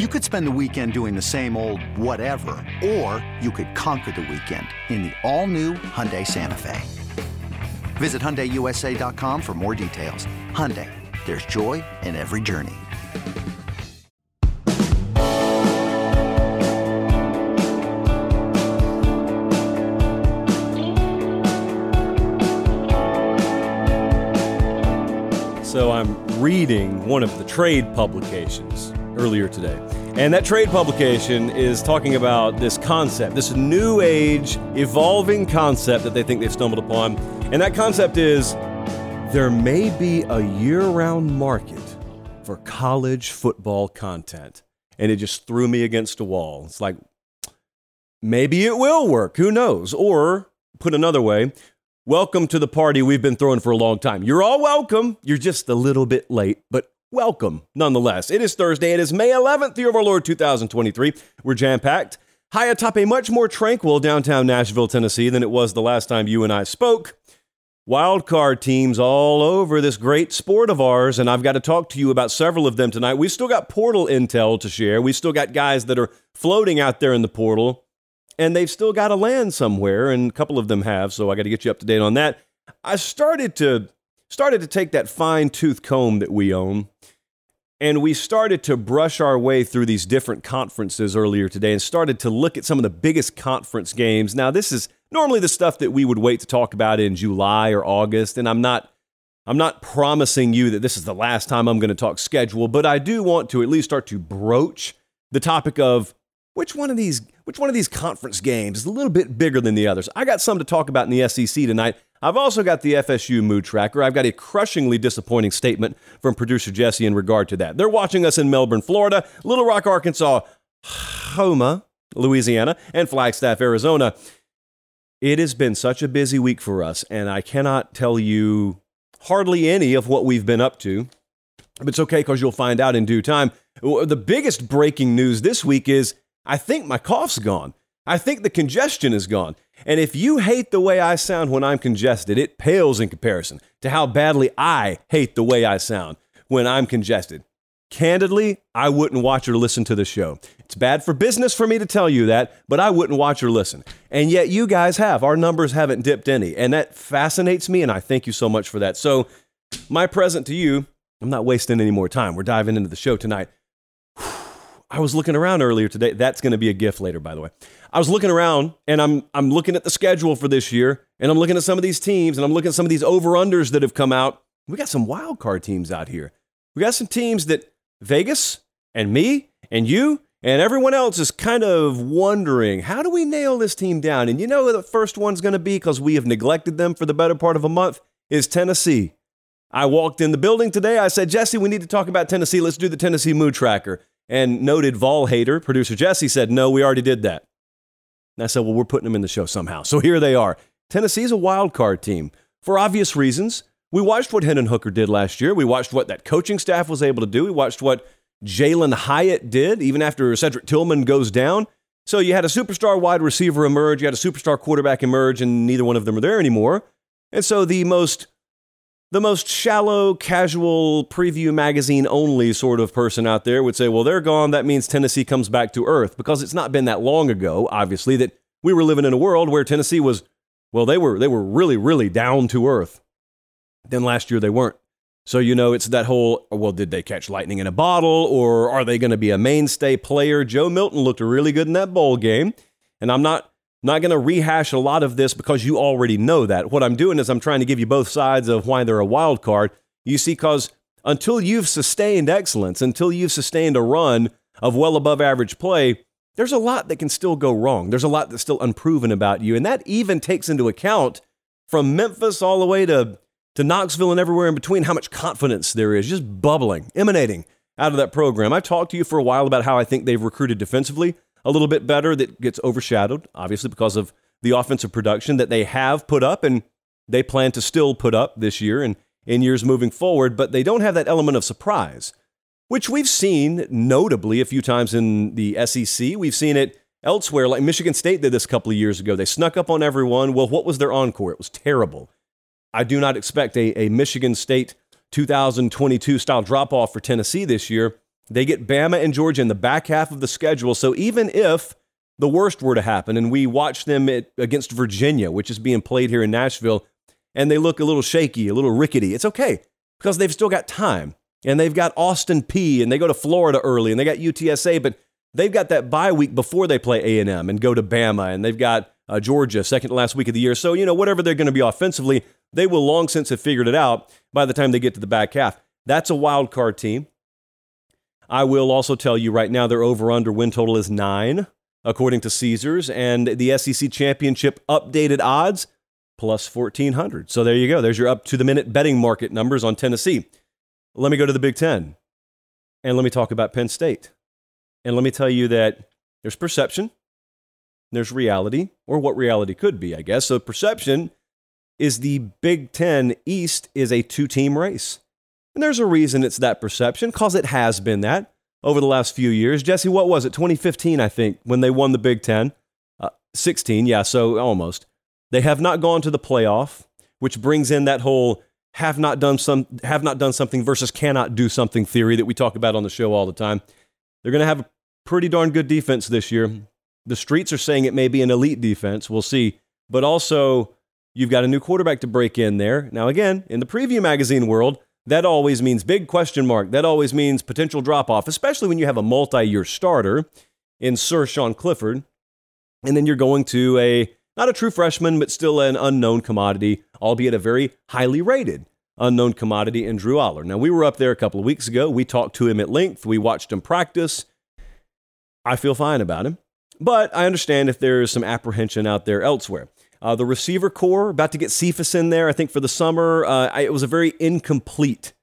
You could spend the weekend doing the same old whatever, or you could conquer the weekend in the all-new Hyundai Santa Fe. Visit HyundaiUSA.com for more details. Hyundai, there's joy in every journey. So I'm reading one of the trade publications earlier today. And that trade publication is talking about this concept, this new age, evolving concept that they think they've stumbled upon. And that concept is there may be a year round market for college football content. And it just threw me against a wall. It's like, maybe it will work. Who knows? Or, put another way, welcome to the party we've been throwing for a long time. You're all welcome. You're just a little bit late, but welcome nonetheless. It is Thursday. It is May 11th, year of our Lord 2023. We're jam packed. High atop a much more tranquil downtown Nashville, Tennessee than it was the last time you and I spoke. Wildcard teams all over this great sport of ours, and I've got to talk to you about several of them tonight. We still got portal intel to share. We still got guys that are floating out there in the portal, and they've still got to land somewhere, and a couple of them have. So I got to get you up to date on that. I started to started to take that fine tooth comb that we own and we started to brush our way through these different conferences earlier today and started to look at some of the biggest conference games. Now, this is normally the stuff that we would wait to talk about in July or August, and I'm not I'm not promising you that this is the last time I'm going to talk schedule, but I do want to at least start to broach the topic of which one of these which one of these conference games is a little bit bigger than the others. I got some to talk about in the SEC tonight. I've also got the FSU mood tracker. I've got a crushingly disappointing statement from producer Jesse in regard to that. They're watching us in Melbourne, Florida, Little Rock, Arkansas, Houma, Louisiana, and Flagstaff, Arizona. It has been such a busy week for us, and I cannot tell you hardly any of what we've been up to. But it's okay because you'll find out in due time. The biggest breaking news this week is I think my cough's gone. I think the congestion is gone. And if you hate the way I sound when I'm congested, it pales in comparison to how badly I hate the way I sound when I'm congested. Candidly, I wouldn't watch or listen to the show. It's bad for business for me to tell you that, but I wouldn't watch or listen. And yet you guys have. Our numbers haven't dipped any. And that fascinates me, and I thank you so much for that. So, my present to you, I'm not wasting any more time. We're diving into the show tonight. I was looking around earlier today. That's going to be a gift later, by the way. I was looking around and I'm I'm looking at the schedule for this year, and I'm looking at some of these teams, and I'm looking at some of these over unders that have come out. We got some wild card teams out here. We got some teams that Vegas and me and you and everyone else is kind of wondering how do we nail this team down? And you know the first one's going to be because we have neglected them for the better part of a month is Tennessee. I walked in the building today. I said, Jesse, we need to talk about Tennessee. Let's do the Tennessee Mood Tracker. And noted Vol hater, producer Jesse said, No, we already did that. And I said, Well, we're putting them in the show somehow. So here they are. Tennessee's a wild card team for obvious reasons. We watched what Hendon Hooker did last year. We watched what that coaching staff was able to do. We watched what Jalin Hyatt did, even after Cedric Tillman goes down. So you had a superstar wide receiver emerge, you had a superstar quarterback emerge, and neither one of them are there anymore. And so the most the most shallow, casual preview magazine only sort of person out there would say, well, they're gone. That means Tennessee comes back to earth because it's not been that long ago, obviously, that we were living in a world where Tennessee was, well, they were, they were really, really down to earth. Then last year they weren't. So, you know, it's that whole, well, did they catch lightning in a bottle or are they going to be a mainstay player? Joe Milton looked really good in that bowl game. And I'm not not going to rehash a lot of this because you already know that. What I'm doing is I'm trying to give you both sides of why they're a wild card. You see, because until you've sustained excellence, until you've sustained a run of well above average play, there's a lot that can still go wrong. There's a lot that's still unproven about you. And that even takes into account from Memphis all the way to, to Knoxville and everywhere in between how much confidence there is just bubbling, emanating out of that program. I've talked to you for a while about how I think they've recruited defensively a little bit better. That gets overshadowed, obviously, because of the offensive production that they have put up and they plan to still put up this year and in years moving forward. But they don't have that element of surprise, which we've seen notably a few times in the SEC. We've seen it elsewhere, like Michigan State did this a couple of years ago. They snuck up on everyone. Well, what was their encore? It was terrible. I do not expect a, a Michigan State 2022 style drop off for Tennessee this year. They get Bama and Georgia in the back half of the schedule. So even if the worst were to happen and we watch them at, against Virginia, which is being played here in Nashville, and they look a little shaky, a little rickety, it's okay because they've still got time. And they've got Austin Peay and they go to Florida early and they got UTSA, but they've got that bye week before they play A&M and go to Bama and they've got uh, Georgia second to last week of the year. So, you know, whatever they're going to be offensively, they will long since have figured it out by the time they get to the back half. That's a wild card team. I will also tell you right now their over under win total is nine, according to Caesars, and the SEC championship updated odds plus 1400. So there you go. There's your up to the minute betting market numbers on Tennessee. Let me go to the Big Ten and let me talk about Penn State. And let me tell you that there's perception, there's reality, or what reality could be, I guess. So perception is the Big Ten East is a two team race. And there's a reason it's that perception, because it has been that over the last few years. Jesse, what was it? 2015, I think, when they won the Big Ten. Uh, 16, yeah, so almost. They have not gone to the playoff, which brings in that whole have not done some have not done something versus cannot do something theory that we talk about on the show all the time. They're going to have a pretty darn good defense this year. The streets are saying it may be an elite defense. We'll see. But also, you've got a new quarterback to break in there. Now, again, in the preview magazine world, that always means big question mark. That always means potential drop off, especially when you have a multi year starter in Sir Sean Clifford. And then you're going to a, not a true freshman, but still an unknown commodity, albeit a very highly rated unknown commodity in Drew Allar. Now, we were up there a couple of weeks ago. We talked to him at length. We watched him practice. I feel fine about him, but I understand if there is some apprehension out there elsewhere. Uh, the receiver corps, about to get Cephas in there, I think, for the summer. Uh, I, it was a very incomplete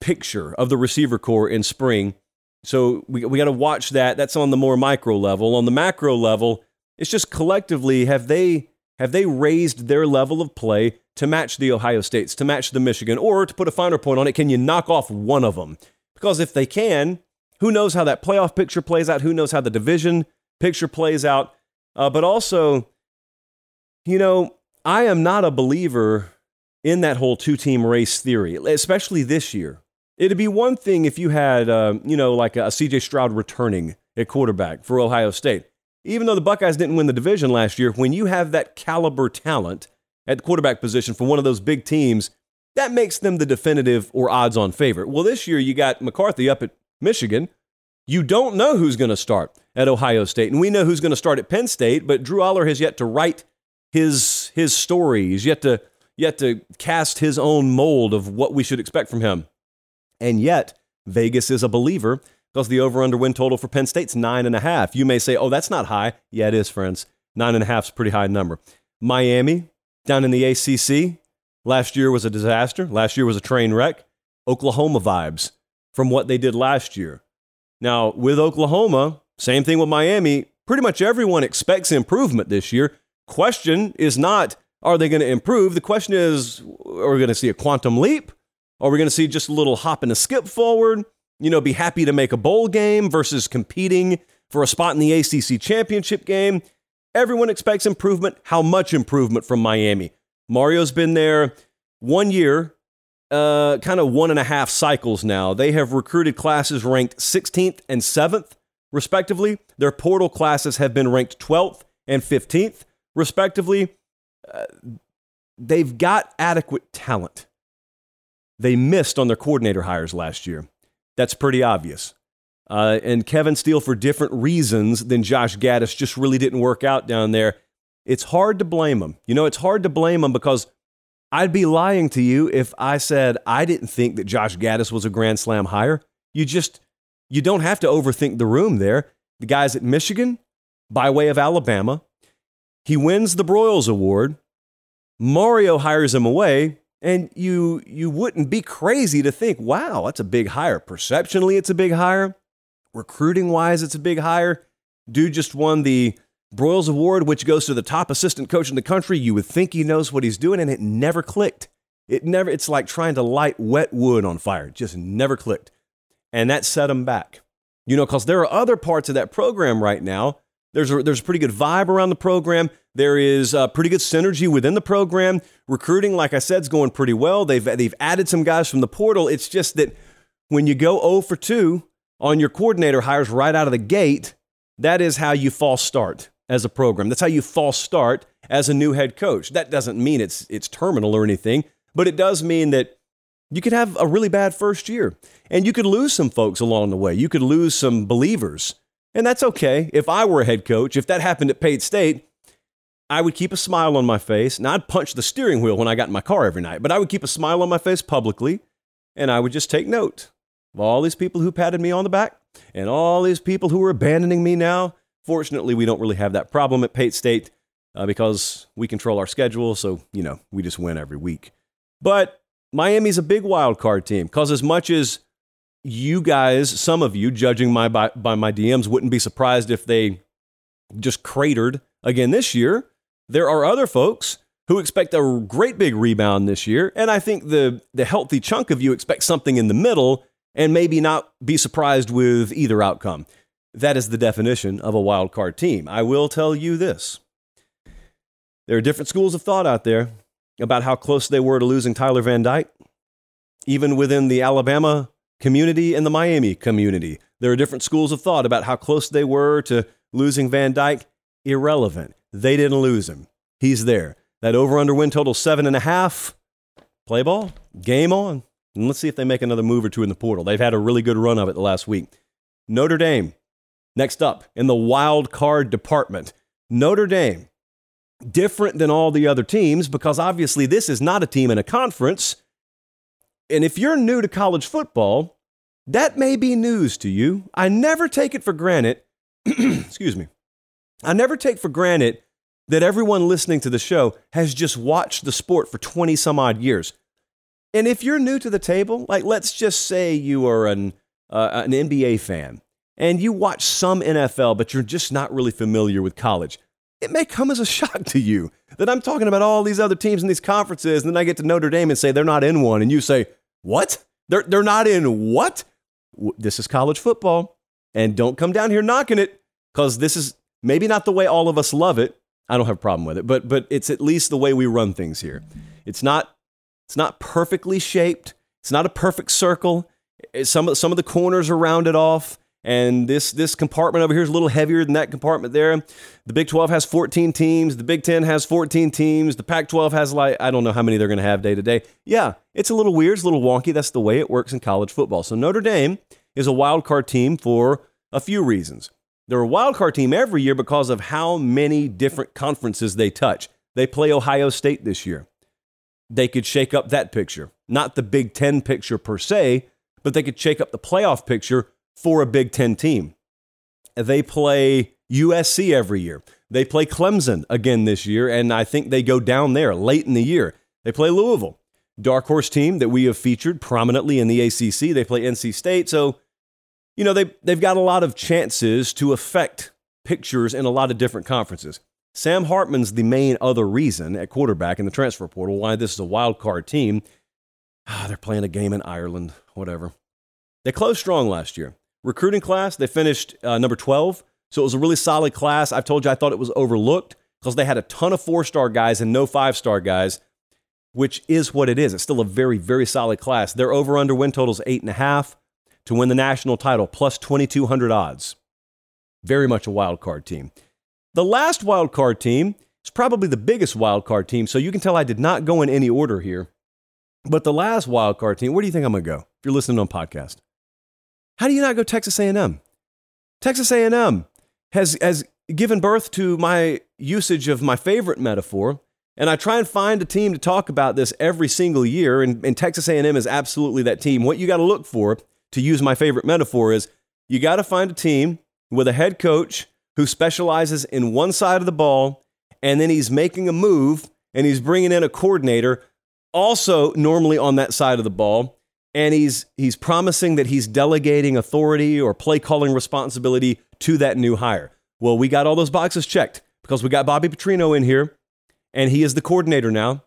picture of the receiver corps in spring. So we, we got to watch that. That's on the more micro level. On the macro level, it's just collectively have they have they raised their level of play to match the Ohio States, to match the Michigan, or to put a finer point on it, can you knock off one of them? Because if they can, who knows how that playoff picture plays out? Who knows how the division picture plays out? Uh, but also, you know, I am not a believer in that whole two team race theory, especially this year. It'd be one thing if you had, uh, you know, like a, a CJ Stroud returning at quarterback for Ohio State. Even though the Buckeyes didn't win the division last year, when you have that caliber talent at the quarterback position for one of those big teams, that makes them the definitive or odds on favorite. Well, this year you got McCarthy up at Michigan. You don't know who's going to start at Ohio State, and we know who's going to start at Penn State, but Drew Allar has yet to write his his story. He's yet to yet to cast his own mold of what we should expect from him. And yet, Vegas is a believer because the over under win total for Penn State's nine and a half. You may say, oh, that's not high. Yeah, it is, friends. Nine and a half is a pretty high number. Miami down in the ACC last year was a disaster. Last year was a train wreck. Oklahoma vibes from what they did last year. Now, with Oklahoma, same thing with Miami. Pretty much everyone expects improvement this year. Question is not, are they going to improve? The question is, are we going to see a quantum leap? Are we going to see just a little hop and a skip forward? You know, be happy to make a bowl game versus competing for a spot in the ACC championship game. Everyone expects improvement. How much improvement from Miami? Mario's been there one year, uh, kind of one and a half cycles now. They have recruited classes ranked 16th and 7th, respectively. Their portal classes have been ranked 12th and 15th respectively, uh, they've got adequate talent. They missed on their coordinator hires last year. That's pretty obvious. Uh, and Kevin Steele, for different reasons than Josh Gattis, just really didn't work out down there. It's hard to blame him. You know, it's hard to blame him because I'd be lying to you if I said I didn't think that Josh Gattis was a Grand Slam hire. You just, you don't have to overthink the room there. The guys at Michigan, by way of Alabama, he wins the Broyles Award. Mario hires him away. And you you wouldn't be crazy to think, wow, that's a big hire. Perceptionally, it's a big hire. Recruiting wise, it's a big hire. Dude just won the Broyles Award, which goes to the top assistant coach in the country. You would think he knows what he's doing, and it never clicked. It never, it's like trying to light wet wood on fire. Just never clicked. And that set him back. You know, because there are other parts of that program right now. There's a, there's a pretty good vibe around the program. There is a pretty good synergy within the program. Recruiting, like I said, is going pretty well. They've, they've added some guys from the portal. It's just that when you go 0 for 2 on your coordinator hires right out of the gate, that is how you false start as a program. That's how you false start as a new head coach. That doesn't mean it's it's terminal or anything, but it does mean that you could have a really bad first year and you could lose some folks along the way. You could lose some believers. And that's okay. If I were a head coach, if that happened at Pate State, I would keep a smile on my face. And I'd punch the steering wheel when I got in my car every night, but I would keep a smile on my face publicly and I would just take note of all these people who patted me on the back and all these people who are abandoning me now. Fortunately, we don't really have that problem at Pate State uh, because we control our schedule. So, you know, we just win every week. But Miami's a big wild card team because as much as you guys, some of you, judging my by, by my DMs, wouldn't be surprised if they just cratered again this year. There are other folks who expect a great big rebound this year, and I think the the healthy chunk of you expect something in the middle and maybe not be surprised with either outcome. That is the definition of a wild card team. I will tell you this. There are different schools of thought out there about how close they were to losing Tyler Van Dyke. Even within the Alabama community and the Miami community, there are different schools of thought about how close they were to losing Van Dyke. Irrelevant. They didn't lose him. He's there. That over under win total seven and a half. Play ball. Game on. And let's see if they make another move or two in the portal. They've had a really good run of it the last week. Notre Dame. Next up in the wild card department. Notre Dame different than all the other teams because obviously this is not a team in a conference. And if you're new to college football, that may be news to you. I never take it for granted. excuse me. I never take for granted that everyone listening to the show has just watched the sport for 20 some odd years. And if you're new to the table, like let's just say you are an, uh, an NBA fan and you watch some NFL, but you're just not really familiar with college it may come as a shock to you that I'm talking about all these other teams in these conferences, and then I get to Notre Dame and say they're not in one, and you say, What? They're, they're not in what? This is college football, and don't come down here knocking it because this is maybe not the way all of us love it. I don't have a problem with it, but, but it's at least the way we run things here. It's not, it's not perfectly shaped, it's not a perfect circle. Some, some of the corners are rounded off and this this compartment over here is a little heavier than that compartment there. The Big 12 has 14 teams, the Big 10 has 14 teams, the Pac 12 has like I don't know how many they're going to have day to day. Yeah, it's a little weird, it's a little wonky. That's the way it works in college football. So Notre Dame is a wild card team for a few reasons. They're a wild card team every year because of how many different conferences they touch. They play Ohio State this year. They could shake up that picture. Not the Big 10 picture per se, but they could shake up the playoff picture for a Big Ten team. They play USC every year. They play Clemson again this year, and I think they go down there late in the year. They play Louisville, dark horse team that we have featured prominently in the ACC. They play NC State, so you know they they've got a lot of chances to affect pictures in a lot of different conferences. Sam Hartman's the main other reason at quarterback in the transfer portal why this is a wild card team. Ah, they're playing a game in Ireland, whatever. They closed strong last year recruiting class, they finished uh, number 12. So it was a really solid class. I've told you I thought it was overlooked because they had a ton of four star guys and no five star guys, which is what it is. It's still a very, very solid class. Their over under win totals eight and a half to win the national title, plus 2,200 odds. Very much a wild card team. The last wild card team is probably the biggest wild card team. So you can tell I did not go in any order here. But the last wild card team, where do you think I'm going to go if you're listening on podcast? How do you not go Texas A&M? Texas A&M has has given birth to my usage of my favorite metaphor, and I try and find a team to talk about this every single year. And, and Texas A&M is absolutely that team. What you got to look for, to use my favorite metaphor, is you got to find a team with a head coach who specializes in one side of the ball, and then he's making a move and he's bringing in a coordinator also normally on that side of the ball, and he's he's promising that he's delegating authority or play calling responsibility to that new hire. Well, we got all those boxes checked because we got Bobby Petrino in here, and he is the coordinator now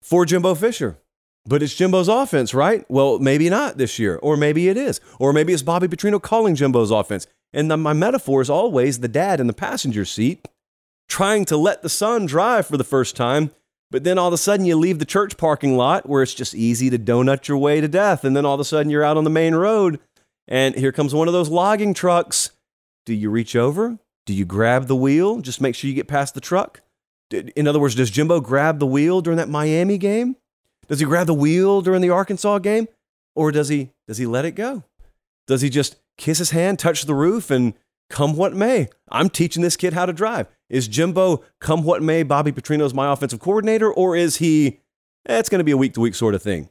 for Jimbo Fisher. But it's Jimbo's offense, right? Well, maybe not this year, or maybe it is, or maybe it's Bobby Petrino calling Jimbo's offense. And the, my metaphor is always the dad in the passenger seat trying to let the son drive for the first time but then all of a sudden you leave the church parking lot where it's just easy to donut your way to death. And then all of a sudden you're out on the main road and here comes one of those logging trucks. Do you reach over? Do you grab the wheel? Just make sure you get past the truck. In other words, does Jimbo grab the wheel during that Miami game? Does he grab the wheel during the Arkansas game? Or does he does he let it go? Does he just kiss his hand, touch the roof, and come what may? I'm teaching this kid how to drive. Is Jimbo, come what may, Bobby Petrino's my offensive coordinator, or is he, eh, it's going to be a week to week sort of thing?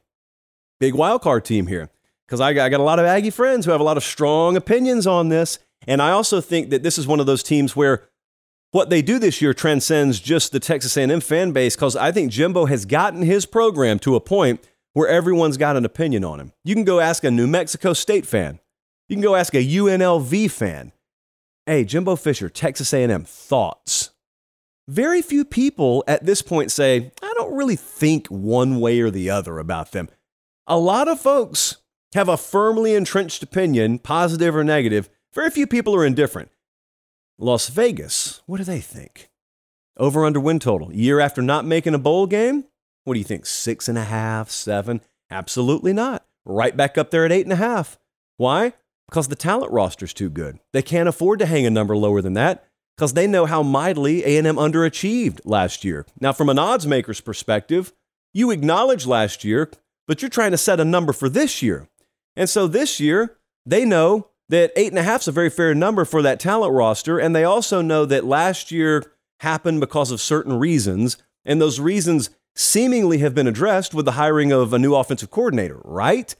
Big wild card team here. Because I, I got a lot of Aggie friends who have a lot of strong opinions on this. And I also think that this is one of those teams where what they do this year transcends just the Texas A&M fan base because I think Jimbo has gotten his program to a point where everyone's got an opinion on him. You can go ask a New Mexico State fan. You can go ask a UNLV fan. Hey, Jimbo Fisher, Texas A&M, thoughts. Very few people at this point say, I don't really think one way or the other about them. A lot of folks have a firmly entrenched opinion, positive or negative. Very few people are indifferent. Las Vegas, what do they think? Over under win total. Year after not making a bowl game? What do you think? Six and a half, seven? Absolutely not. Right back up there at eight and a half. Why? Because the talent roster's too good. They can't afford to hang a number lower than that because they know how mightily A&M underachieved last year. Now, from an odds maker's perspective, you acknowledge last year, but you're trying to set a number for this year. And so this year, they know that eight and a half is a very fair number for that talent roster. And they also know that last year happened because of certain reasons. And those reasons seemingly have been addressed with the hiring of a new offensive coordinator, right?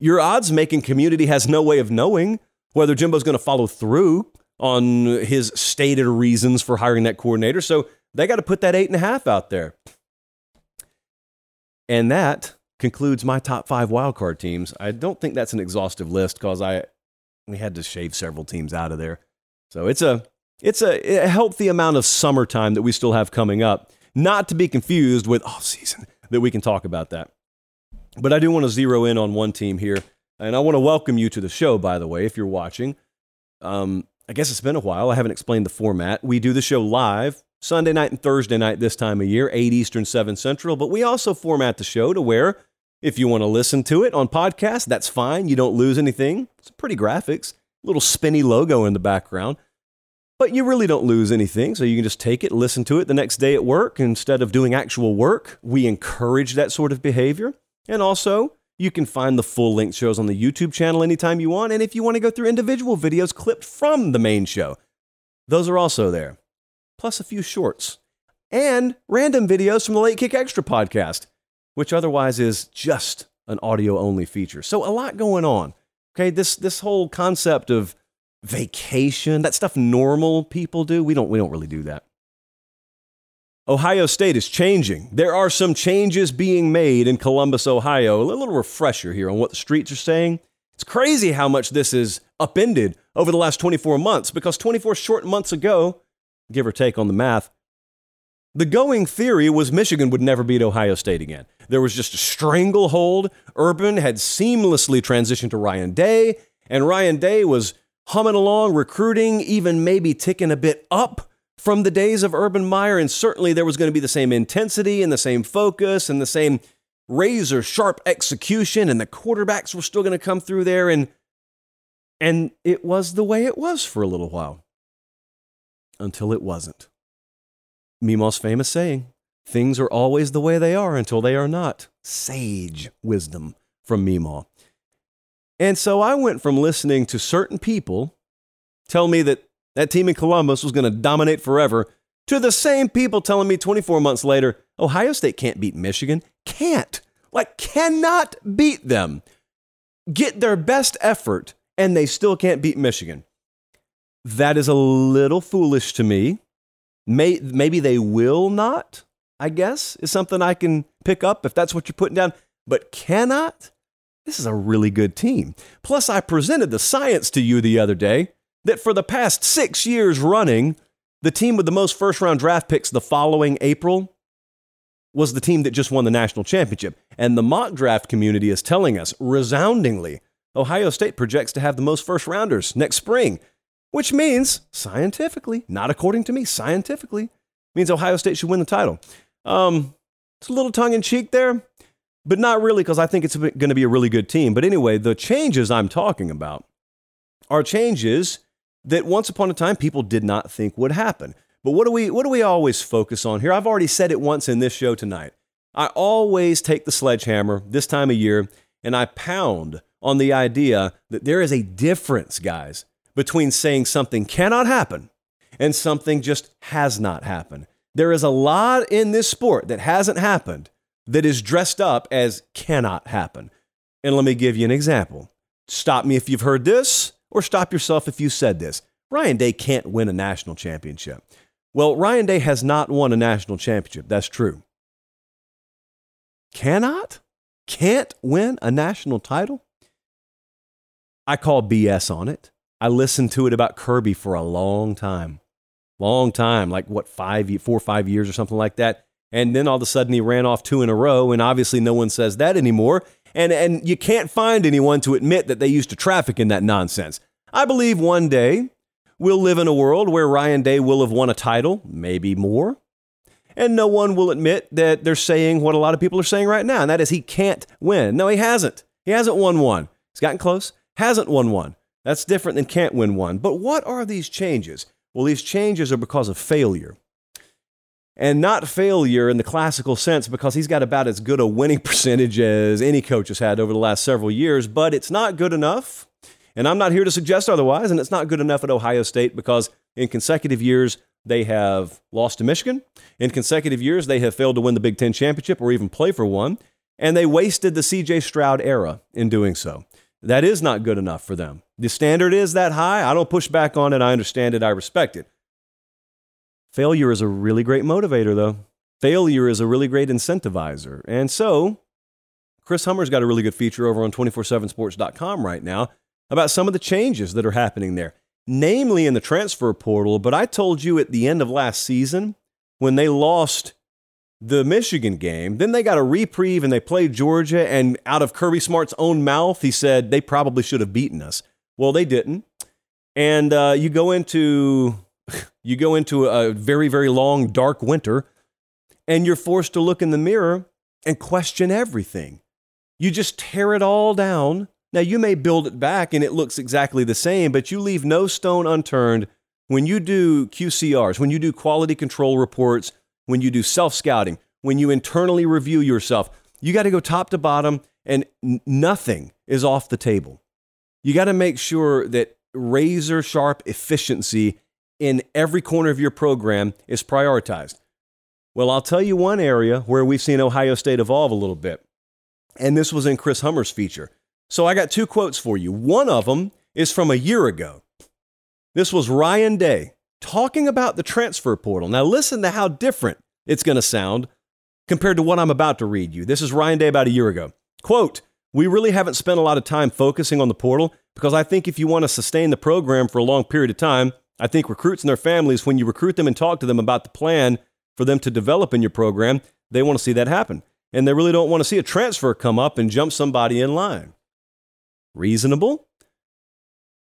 Your odds making community has no way of knowing whether Jimbo's going to follow through on his stated reasons for hiring that coordinator. So they got to put that eight and a half out there. And that concludes my top five wildcard teams. I don't think that's an exhaustive list because I we had to shave several teams out of there. So it's a it's a, a healthy amount of summertime that we still have coming up. Not to be confused with off season that we can talk about that. But I do want to zero in on one team here. And I want to welcome you to the show, by the way, if you're watching. Um, I guess it's been a while. I haven't explained the format. We do the show live Sunday night and Thursday night this time of year, 8 Eastern, 7 Central. But we also format the show to where if you want to listen to it on podcast, that's fine. You don't lose anything. It's pretty graphics, little spinny logo in the background. But you really don't lose anything. So you can just take it, listen to it the next day at work instead of doing actual work. We encourage that sort of behavior. And also, you can find the full length shows on the YouTube channel anytime you want. And if you want to go through individual videos clipped from the main show, those are also there. Plus a few shorts and random videos from the Late Kick Extra podcast, which otherwise is just an audio only feature. So a lot going on. Okay, this this whole concept of vacation, that stuff normal people do, we don't we don't really do that. Ohio State is changing. There are some changes being made in Columbus, Ohio. A little refresher here on what the streets are saying. It's crazy how much this is upended over the last 24 months because 24 short months ago, give or take on the math, the going theory was Michigan would never beat Ohio State again. There was just a stranglehold. Urban had seamlessly transitioned to Ryan Day, and Ryan Day was humming along, recruiting, even maybe ticking a bit up from the days of Urban Meyer, and certainly there was going to be the same intensity and the same focus and the same razor sharp execution, and the quarterbacks were still going to come through there, and and it was the way it was for a little while until it wasn't. Meemaw's famous saying: "Things are always the way they are until they are not." Sage wisdom from Meemaw. And so I went from listening to certain people tell me that that team in Columbus was going to dominate forever, to the same people telling me 24 months later, Ohio State can't beat Michigan. Can't. Like, cannot beat them. Get their best effort, and they still can't beat Michigan. That is a little foolish to me. May, maybe they will not I guess, is something I can pick up if that's what you're putting down. But cannot? This is a really good team. Plus, I presented the science to you the other day that for the past six years running, the team with the most first round draft picks the following April was the team that just won the national championship. And the mock draft community is telling us resoundingly Ohio State projects to have the most first rounders next spring, which means scientifically, not according to me, scientifically, means Ohio State should win the title. Um, it's a little tongue in cheek there, but not really because I think it's going to be a really good team. But anyway, the changes I'm talking about are changes that once upon a time people did not think would happen. But what do we what do we always focus on here? I've already said it once in this show tonight. I always take the sledgehammer this time of year and I pound on the idea that there is a difference, guys, between saying something cannot happen and something just has not happened. There is a lot in this sport that hasn't happened that is dressed up as cannot happen. And let me give you an example. Stop me if you've heard this, or stop yourself if you said this. Ryan Day can't win a national championship. Well, Ryan Day has not won a national championship. That's true. Cannot? Can't win a national title? I call BS on it. I listened to it about Kirby for a long time. Long time, like what, five, four or five years or something like that. And then all of a sudden he ran off two in a row, and obviously no one says that anymore. And, and you can't find anyone to admit that they used to traffic in that nonsense. I believe one day we'll live in a world where Ryan Day will have won a title, maybe more. And no one will admit that they're saying what a lot of people are saying right now, and that is he can't win. No, he hasn't. He hasn't won one. He's gotten close, hasn't won one. That's different than can't win one. But what are these changes? Well, these changes are because of failure and not failure in the classical sense because he's got about as good a winning percentage as any coach has had over the last several years, but it's not good enough. And I'm not here to suggest otherwise, and it's not good enough at Ohio State because in consecutive years they have lost to Michigan. In consecutive years, they have failed to win the Big Ten championship or even play for one, and they wasted the CJ Stroud era in doing so. That is not good enough for them. The standard is that high. I don't push back on it. I understand it. I respect it. Failure is a really great motivator, though. Failure is a really great incentivizer. And so, Chris Hummer's got a really good feature over on 247sports.com right now about some of the changes that are happening there, namely in the transfer portal. But I told you at the end of last season when they lost the Michigan game, then they got a reprieve and they played Georgia. And out of Kirby Smart's own mouth, he said they probably should have beaten us. Well, they didn't. And uh, you go into you go into a very, very long, dark winter, and you're forced to look in the mirror and question everything. You just tear it all down. Now, you may build it back and it looks exactly the same, but you leave no stone unturned when you do QCRs, when you do quality control reports, when you do self scouting, when you internally review yourself. You got to go top to bottom, and nothing is off the table. You got to make sure that razor sharp efficiency in every corner of your program is prioritized. Well, I'll tell you one area where we've seen Ohio State evolve a little bit, and this was in Chris Hummer's feature. So I got two quotes for you. One of them is from a year ago. This was Ryan Day talking about the transfer portal. Now, listen to how different it's going to sound compared to what I'm about to read you. This is Ryan Day about a year ago. Quote, we really haven't spent a lot of time focusing on the portal because I think if you want to sustain the program for a long period of time, I think recruits and their families, when you recruit them and talk to them about the plan for them to develop in your program, they want to see that happen. And they really don't want to see a transfer come up and jump somebody in line. Reasonable?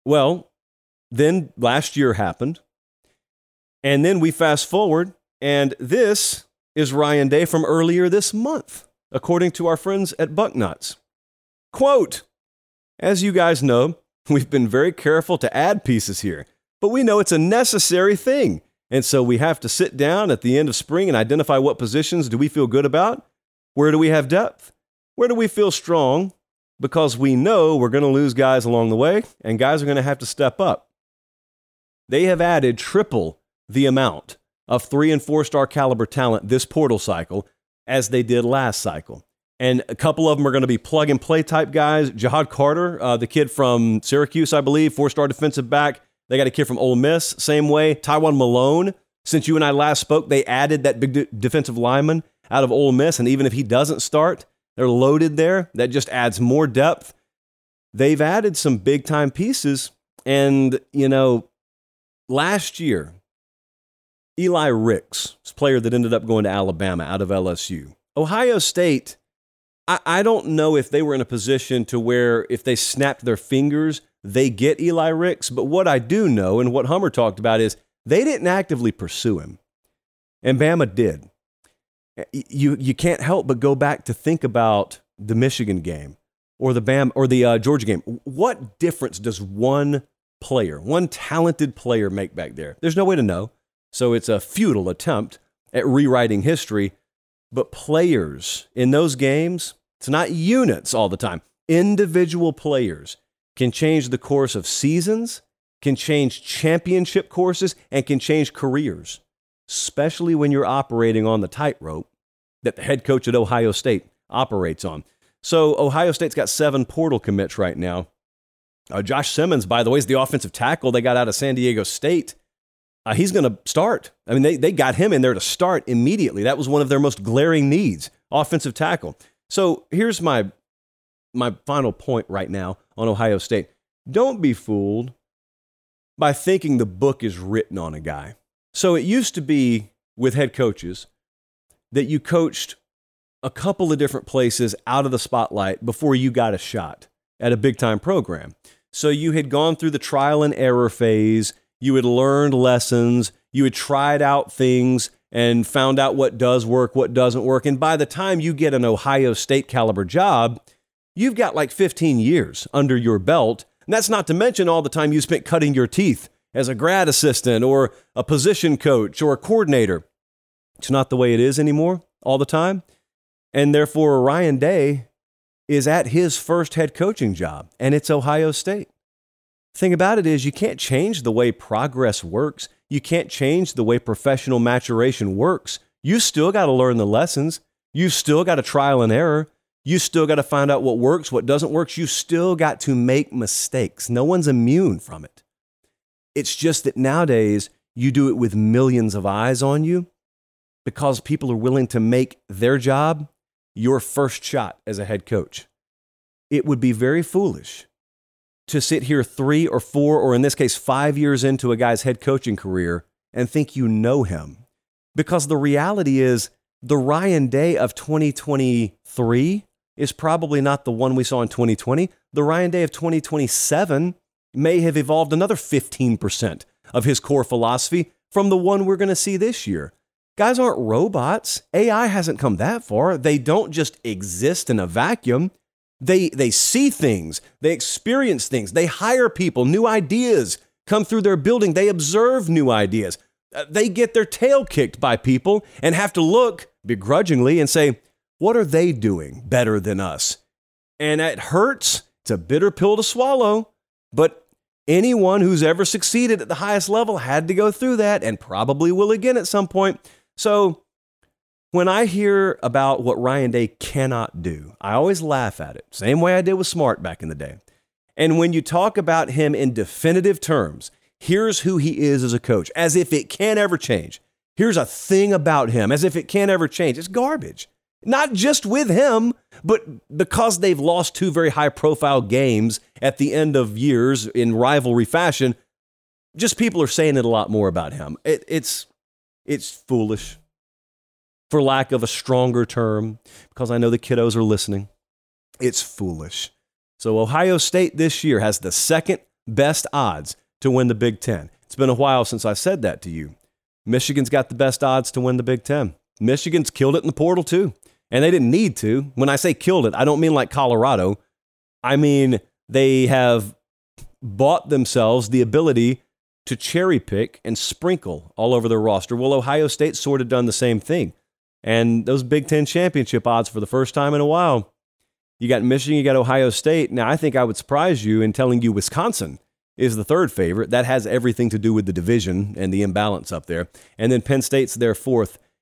Well, then last year happened. And then we fast forward, and this is Ryan Day from earlier this month, according to our friends at Bucknuts. Quote As you guys know, we've been very careful to add pieces here but we know it's a necessary thing. And so we have to sit down at the end of spring and identify what positions do we feel good about? Where do we have depth? Where do we feel strong? Because we know we're going to lose guys along the way and guys are going to have to step up. They have added triple the amount of three and four star caliber talent this portal cycle as they did last cycle. And a couple of them are going to be plug and play type guys. Ja'Had Carter, uh, the kid from Syracuse, I believe, four star defensive back, they got a kid from Ole Miss, same way. Tywone Malone, Since you and I last spoke, they added that big de- defensive lineman out of Ole Miss. And even if he doesn't start, they're loaded there. That just adds more depth. They've added some big time pieces. And, you know, last year, Eli Ricks, player that ended up going to Alabama out of LSU. Ohio State, I, I don't know if they were in a position to where if they snapped their fingers, they get Eli Ricks. But what I do know and what Hummer talked about is they didn't actively pursue him. And Bama did. You, you can't help but go back to think about the Michigan game or the Bam or the uh, Georgia game. What difference does one player, one talented player make back there? There's no way to know. So it's a futile attempt at rewriting history. But players in those games, it's not units all the time. Individual players can change the course of seasons, can change championship courses, and can change careers, especially when you're operating on the tightrope that the head coach at Ohio State operates on. So Ohio State's got seven portal commits right now. Uh, Josh Simmons, by the way, is the offensive tackle they got out of San Diego State uh, he's going to start. I mean, they, they got him in there to start immediately. That was one of their most glaring needs, offensive tackle. So here's my, my final point right now on Ohio State. Don't be fooled by thinking the book is written on a guy. So it used to be with head coaches that you coached a couple of different places out of the spotlight before you got a shot at a big time program. So you had gone through the trial and error phase you had learned lessons, you had tried out things and found out what does work, what doesn't work. And by the time you get an Ohio State caliber job, you've got like 15 years under your belt. And that's not to mention all the time you spent cutting your teeth as a grad assistant or a position coach or a coordinator. It's not the way it is anymore all the time. And therefore, Ryan Day is at his first head coaching job, and it's Ohio State thing about it is you can't change the way progress works. You can't change the way professional maturation works. You still got to learn the lessons. You've still got to trial and error. You still got to find out what works, what doesn't work. You still got to make mistakes. No one's immune from it. It's just that nowadays you do it with millions of eyes on you because people are willing to make their job your first shot as a head coach. It would be very foolish to sit here three or four, or in this case, five years into a guy's head coaching career and think you know him. Because the reality is, the Ryan Day of 2023 is probably not the one we saw in 2020. The Ryan Day of 2027 may have evolved another 15% of his core philosophy from the one we're going to see this year. Guys aren't robots. AI hasn't come that far. They don't just exist in a vacuum. They, they see things, they experience things, they hire people, new ideas come through their building, they observe new ideas. Uh, they get their tail kicked by people and have to look begrudgingly and say, What are they doing better than us? And it hurts. It's a bitter pill to swallow, but anyone who's ever succeeded at the highest level had to go through that and probably will again at some point. So when I hear about what Ryan Day cannot do, I always laugh at it. Same way I did with Smart back in the day. And when you talk about him in definitive terms, here's who he is as a coach, as if it can't ever change. Here's a thing about him, as if it can't ever change. It's garbage. Not just with him, but because they've lost two very high profile games at the end of years in rivalry fashion, just people are saying it a lot more about him. It, it's, it's foolish for lack of a stronger term, because I know the kiddos are listening. It's foolish. So, Ohio State this year has the second best odds to win the Big Ten. It's been a while since I said that to you. Michigan's got the best odds to win the Big Ten. Michigan's killed it in the portal, too. And they didn't need to. When I say killed it, I don't mean like Colorado. I mean they have bought themselves the ability to cherry pick and sprinkle all over their roster. Well, Ohio State sort of done the same thing. And those Big Ten championship odds for the first time in a while. You got Michigan, you got Ohio State. Now, I think I would surprise you in telling you Wisconsin is the third favorite. That has everything to do with the division and the imbalance up there. And then Penn State's their fourth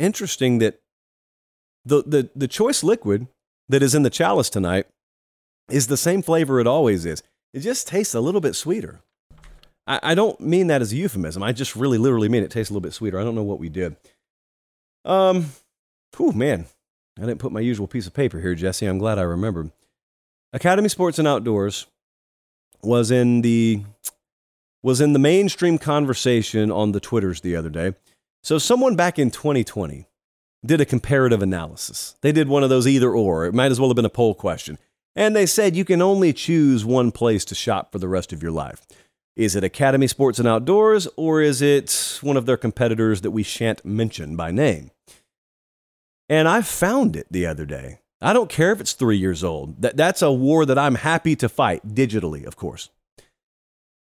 Interesting that the, the, the choice liquid that is in the chalice tonight is the same flavor it always is. It just tastes a little bit sweeter. I, I don't mean that as a euphemism. I just really literally mean it tastes a little bit sweeter. I don't know what we did. Um, whew, man, I didn't put my usual piece of paper here, Jesse. I'm glad I remembered. Academy Sports and Outdoors was in the was in the mainstream conversation on the Twitters the other day. So someone back in 2020 did a comparative analysis. They did one of those either or. It might as well have been a poll question. And they said you can only choose one place to shop for the rest of your life. Is it Academy Sports and Outdoors or is it one of their competitors that we shan't mention by name? And I found it the other day. I don't care if it's three years old. That, that's a war that I'm happy to fight digitally, of course.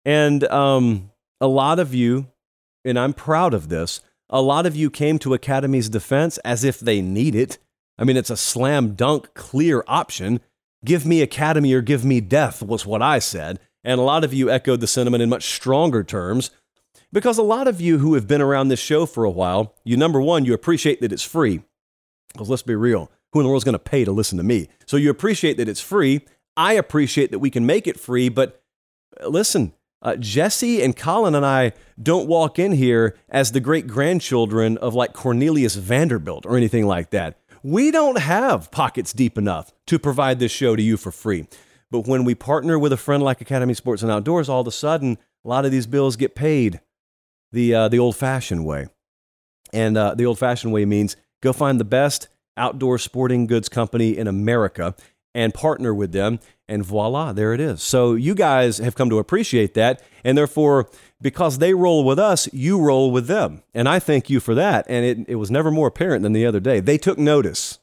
And um, a lot of you, and I'm proud of this, a lot of you came to Academy's defense as if they need it. I mean, it's a slam dunk, clear option. Give me Academy or give me death, was what I said. And a lot of you echoed the sentiment in much stronger terms because a lot of you who have been around this show for a while, you number one, you appreciate that it's free. Because let's be real, who in the world is going to pay to listen to me? So you appreciate that it's free. I appreciate that we can make it free, but uh, listen, uh, Jesse and Colin and I don't walk in here as the great grandchildren of like Cornelius Vanderbilt or anything like that. We don't have pockets deep enough to provide this show to you for free. But when we partner with a friend like Academy Sports and Outdoors, all of a sudden, a lot of these bills get paid the, uh, the old fashioned way. And uh, the old fashioned way means go find the best outdoor sporting goods company in America and partner with them. And voila, there it is. So you guys have come to appreciate that. And therefore, because they roll with us, you roll with them. And I thank you for that. And it, it was never more apparent than the other day. They took notice.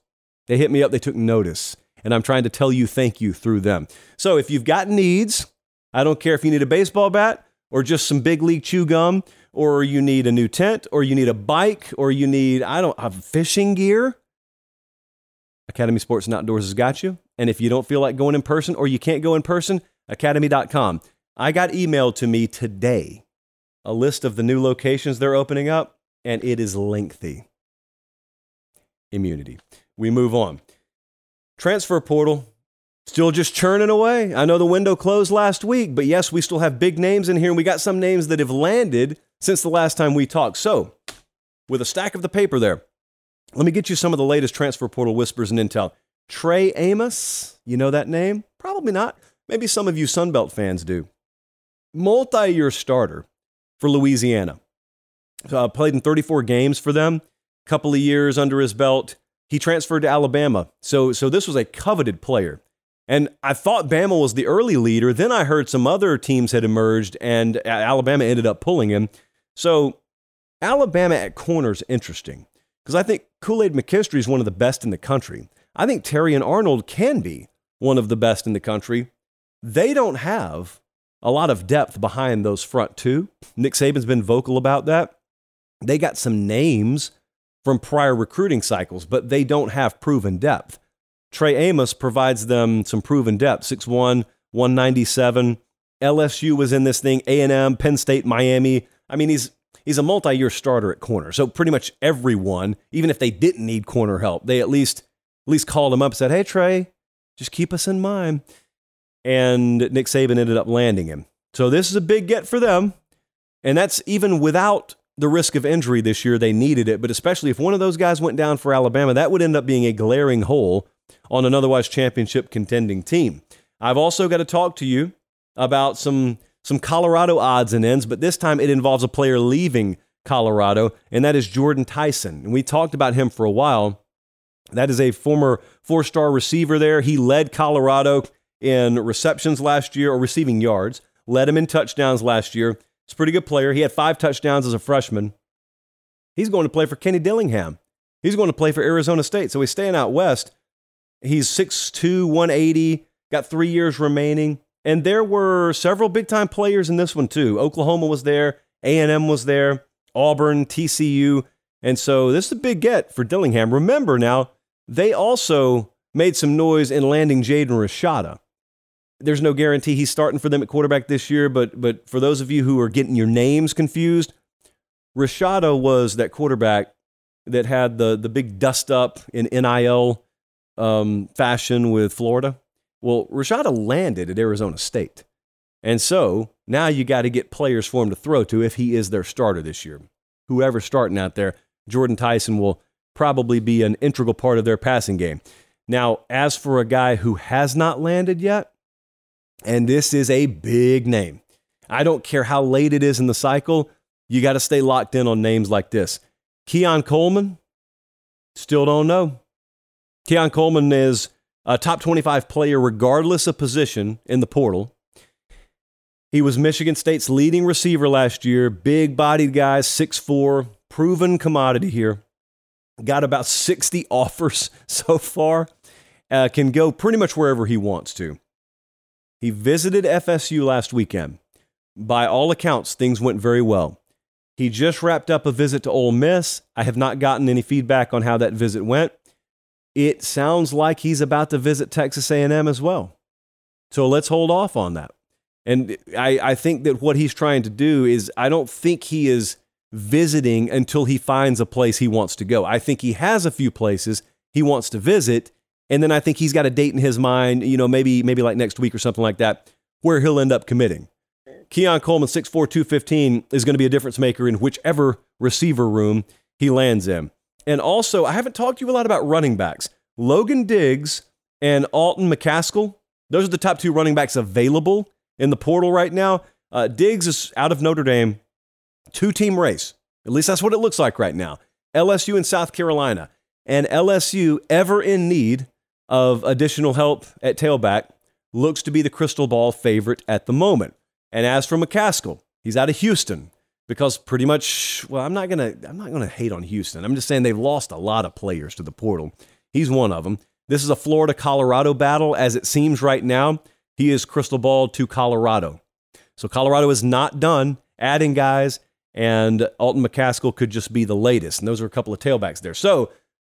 They hit me up, they took notice. And I'm trying to tell you thank you through them. So if you've got needs, I don't care if you need a baseball bat or just some big league chew gum, or you need a new tent, or you need a bike, or you need, I don't have fishing gear. Academy Sports and Outdoors has got you. And if you don't feel like going in person or you can't go in person, academy.com. I got emailed to me today a list of the new locations they're opening up, and it is lengthy. Immunity. We move on. Transfer portal, still just churning away. I know the window closed last week, but yes, we still have big names in here, and we got some names that have landed since the last time we talked. So, with a stack of the paper there, let me get you some of the latest transfer portal whispers and intel. Trey Amos, you know that name? Probably not. Maybe some of you Sunbelt fans do. Multi year starter for Louisiana. Uh, played in 34 games for them, couple of years under his belt. He transferred to Alabama. So, so this was a coveted player. And I thought Bama was the early leader. Then I heard some other teams had emerged, and Alabama ended up pulling him. So, Alabama at corner is interesting because I think Kool Aid McKinstry is one of the best in the country. I think Terrion Arnold can be one of the best in the country. They don't have a lot of depth behind those front two. Nick Saban's been vocal about that. They got some names from prior recruiting cycles, but they don't have proven depth. Trey Amos provides them some proven depth 6'1, 197. LSU was in this thing, A&M, Penn State, Miami. I mean, he's he's a multi-year starter at corner. So pretty much everyone, even if they didn't need corner help, they at least at least called him up and said, "Hey Trey, just keep us in mind." And Nick Saban ended up landing him. So this is a big get for them. And that's even without the risk of injury this year. They needed it, but especially if one of those guys went down for Alabama, that would end up being a glaring hole on an otherwise championship contending team. I've also got to talk to you about some some Colorado odds and ends, but this time it involves a player leaving Colorado, and that is Jordan Tyson. And we talked about him for a while. That is a former four star receiver there. He led Colorado in receptions last year or receiving yards, led him in touchdowns last year. He's a pretty good player. He had five touchdowns as a freshman. He's going to play for Kenny Dillingham. He's going to play for Arizona State. So he's staying out west. He's 6'2, 180, got three years remaining. And there were several big time players in this one too. Oklahoma was there, A&M was there, Auburn, TCU. And so this is a big get for Dillingham. Remember now, they also made some noise in landing Jaden Rashada. There's no guarantee he's starting for them at quarterback this year, but but for those of you who are getting your names confused, Rashada was that quarterback that had the the big dust up in NIL um, fashion with Florida. Well, Rashada landed at Arizona State. And so now you got to get players for him to throw to if he is their starter this year. Whoever's starting out there, Jordan Tyson will probably be an integral part of their passing game. Now, as for a guy who has not landed yet, and this is a big name, I don't care how late it is in the cycle, you got to stay locked in on names like this. Keon Coleman, still don't know. Keon Coleman is a top 25 player regardless of position in the portal. He was Michigan State's leading receiver last year, big bodied guy, 6'4, proven commodity here. Got about 60 offers so far. Uh, can go pretty much wherever he wants to. He visited FSU last weekend. By all accounts, things went very well. He just wrapped up a visit to Ole Miss. I have not gotten any feedback on how that visit went it sounds like he's about to visit Texas A&M as well. So let's hold off on that. And I, I think that what he's trying to do is I don't think he is visiting until he finds a place he wants to go. I think he has a few places he wants to visit, and then I think he's got a date in his mind, you know, maybe maybe like next week or something like that, where he'll end up committing. Keon Coleman, six four two fifteen, is going to be a difference maker in whichever receiver room he lands in. And also, I haven't talked to you a lot about running backs. Logan Diggs and Alton McCaskill, those are the top two running backs available in the portal right now. Uh, Diggs is out of Notre Dame, two team race. At least that's what it looks like right now. LSU and South Carolina. And LSU, ever in need of additional help at tailback, looks to be the crystal ball favorite at the moment. And as for McCaskill, he's out of Houston because pretty much well i'm not going to i'm not going to hate on houston. I'm just saying they've lost a lot of players to the portal. He's one of them this is a florida colorado battle as it seems right now. He is crystal ball to colorado. So colorado is not done adding guys and alton mccaskill could just be the latest. And those are a couple of tailbacks there. So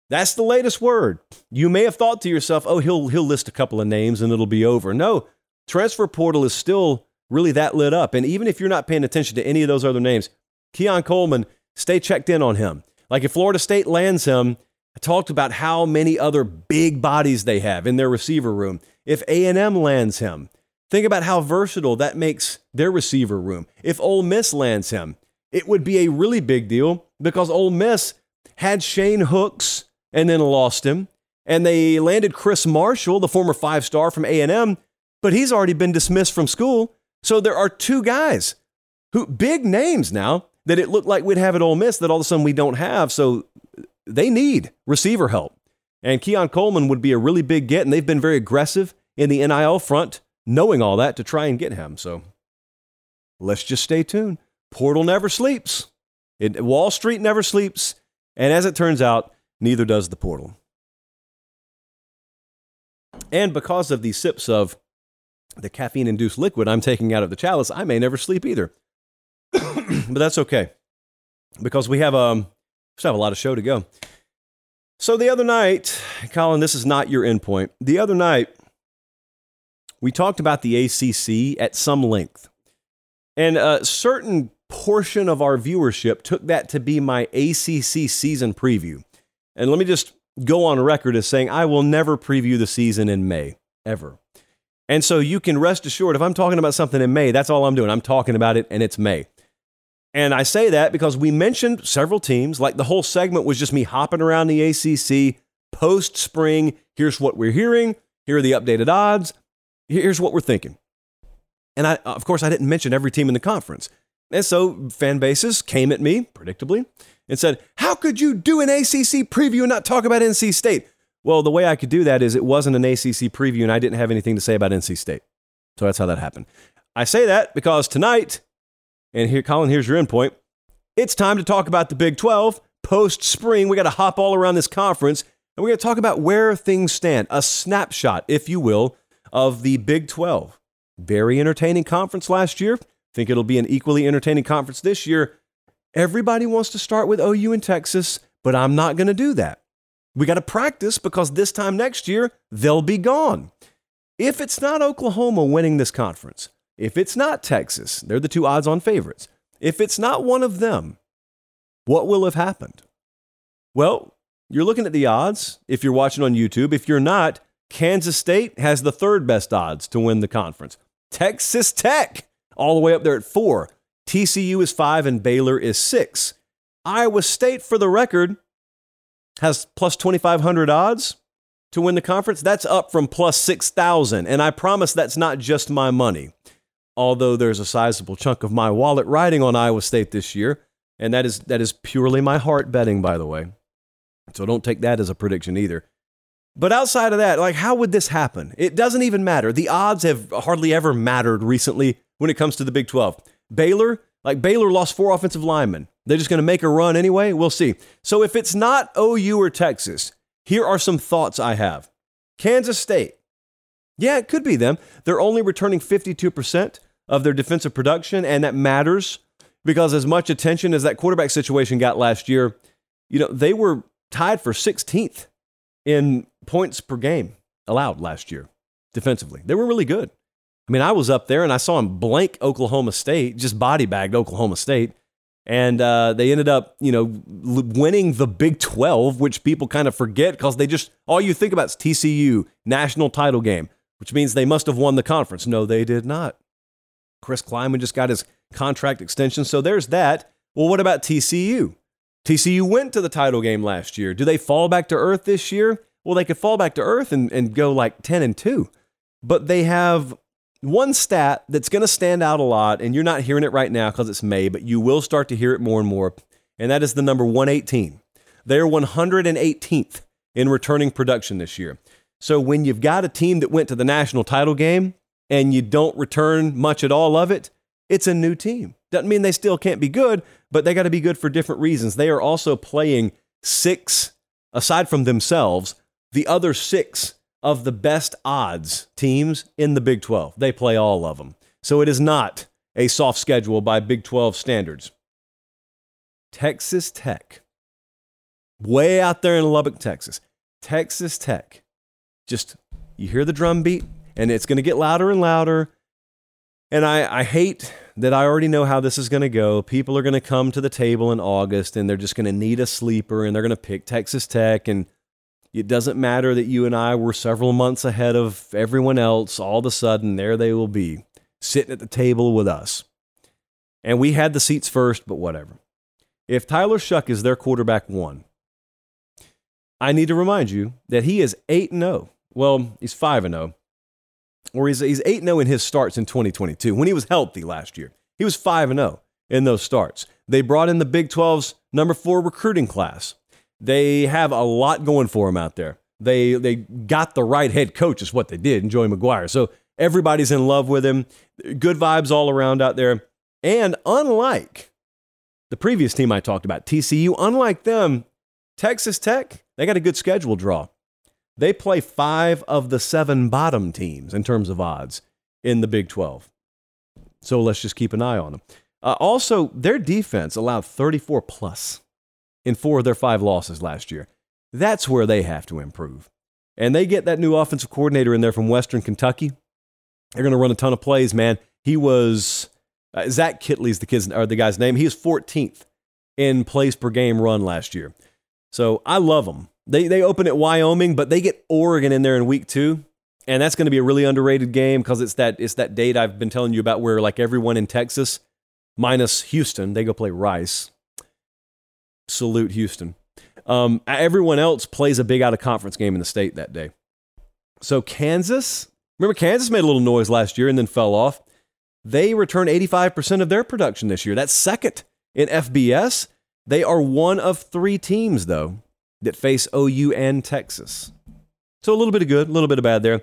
that's the latest word. You may have thought to yourself oh he'll he'll list a couple of names and it'll be over. No transfer portal is still really that lit up. And even if you're not paying attention to any of those other names, Keon Coleman, stay checked in on him. Like if Florida State lands him, I talked about how many other big bodies they have in their receiver room. If A&M lands him, think about how versatile that makes their receiver room. If Ole Miss lands him, it would be a really big deal because Ole Miss had Shane Hooks and then lost him, and they landed Chris Marshall, the former five-star from A&M, but he's already been dismissed from school. So there are two guys who big names now that it looked like we'd have at Ole Miss that all of a sudden we don't have. So they need receiver help. And Keon Coleman would be a really big get, and they've been very aggressive in the NIL front, knowing all that to try and get him. So let's just stay tuned. Portal never sleeps. It, Wall Street never sleeps. And as it turns out, neither does the portal. And because of the sips of the caffeine induced liquid I'm taking out of the chalice, I may never sleep either. but that's okay because we have um still have a lot of show to go. So the other night, Colin, this is not your endpoint. The other night, we talked about the ACC at some length, and a certain portion of our viewership took that to be my ACC season preview. And let me just go on record as saying I will never preview the season in May ever. And so you can rest assured if I'm talking about something in May, that's all I'm doing. I'm talking about it and it's May. And I say that because we mentioned several teams, like the whole segment was just me hopping around the ACC post spring. Here's what we're hearing. Here are the updated odds. Here's what we're thinking. And I, of course, I didn't mention every team in the conference. And so fan bases came at me, predictably, and said, How could you do an ACC preview and not talk about NC State? Well, the way I could do that is it wasn't an ACC preview and I didn't have anything to say about NC State. So that's how that happened. I say that because tonight, and here, Colin, here's your endpoint. It's time to talk about the Big 12 post spring. We got to hop all around this conference and we're going to talk about where things stand, a snapshot, if you will, of the Big 12. Very entertaining conference last year. Think it'll be an equally entertaining conference this year. Everybody wants to start with OU and Texas, but I'm not going to do that. We got to practice because this time next year, they'll be gone. If it's not Oklahoma winning this conference, if it's not Texas, they're the two odds on favorites. If it's not one of them, what will have happened? Well, you're looking at the odds if you're watching on YouTube. If you're not, Kansas State has the third best odds to win the conference. Texas Tech, all the way up there at four. TCU is five and Baylor is six. Iowa State, for the record, has plus 2,500 odds to win the conference. That's up from plus 6,000. And I promise that's not just my money, although there's a sizable chunk of my wallet riding on Iowa State this year. And that is, that is purely my heart betting, by the way. So don't take that as a prediction either. But outside of that, like, how would this happen? It doesn't even matter. The odds have hardly ever mattered recently when it comes to the Big 12. Baylor, like, Baylor lost four offensive linemen. They're just going to make a run anyway. We'll see. So if it's not OU or Texas, here are some thoughts I have. Kansas State. Yeah, it could be them. They're only returning 52% of their defensive production, and that matters because as much attention as that quarterback situation got last year, you know, they were tied for 16th in points per game allowed last year defensively. They were really good. I mean, I was up there and I saw them blank Oklahoma State, just body bagged Oklahoma State and uh, they ended up, you know, winning the Big 12, which people kind of forget because they just all you think about is TCU national title game, which means they must have won the conference. No, they did not. Chris Klieman just got his contract extension, so there's that. Well, what about TCU? TCU went to the title game last year. Do they fall back to earth this year? Well, they could fall back to earth and, and go like 10 and 2. But they have one stat that's going to stand out a lot, and you're not hearing it right now because it's May, but you will start to hear it more and more, and that is the number 118. They're 118th in returning production this year. So when you've got a team that went to the national title game and you don't return much at all of it, it's a new team. Doesn't mean they still can't be good, but they got to be good for different reasons. They are also playing six, aside from themselves, the other six of the best odds teams in the Big 12. They play all of them. So it is not a soft schedule by Big 12 standards. Texas Tech, way out there in Lubbock, Texas. Texas Tech, just you hear the drum beat, and it's going to get louder and louder. And I, I hate that I already know how this is going to go. People are going to come to the table in August and they're just going to need a sleeper and they're going to pick Texas Tech. And it doesn't matter that you and I were several months ahead of everyone else. All of a sudden, there they will be, sitting at the table with us. And we had the seats first, but whatever. If Tyler Shough is their quarterback one, I need to remind you that he is 8 0. Well, he's 5 0. Or he's, he's 8 0 in his starts in 2022 when he was healthy last year. He was 5 0 in those starts. They brought in the Big 12's number four recruiting class. They have a lot going for them out there. They they got the right head coach is what they did in Joey McGuire. So everybody's in love with him. Good vibes all around out there. And unlike the previous team I talked about, TCU, unlike them, Texas Tech, they got a good schedule draw. They play five of the seven bottom teams in terms of odds in the Big 12. So let's just keep an eye on them. Uh, also, their defense allowed 34 plus in four of their five losses last year. That's where they have to improve. And they get that new offensive coordinator in there from Western Kentucky. They're going to run a ton of plays, man. He was uh, Zach Kittley's the kid's or the guy's name. He was 14th in plays per game run last year. So I love them. They they open at Wyoming, but they get Oregon in there in week two, and that's going to be a really underrated game because it's that it's that date I've been telling you about where like everyone in Texas minus Houston. They go play Rice. Salute Houston. Um, everyone else plays a big out of conference game in the state that day. So Kansas, remember Kansas made a little noise last year and then fell off. They return 85% of their production this year. That's second in FBS. They are one of three teams, though, that face OU and Texas. So a little bit of good, a little bit of bad there.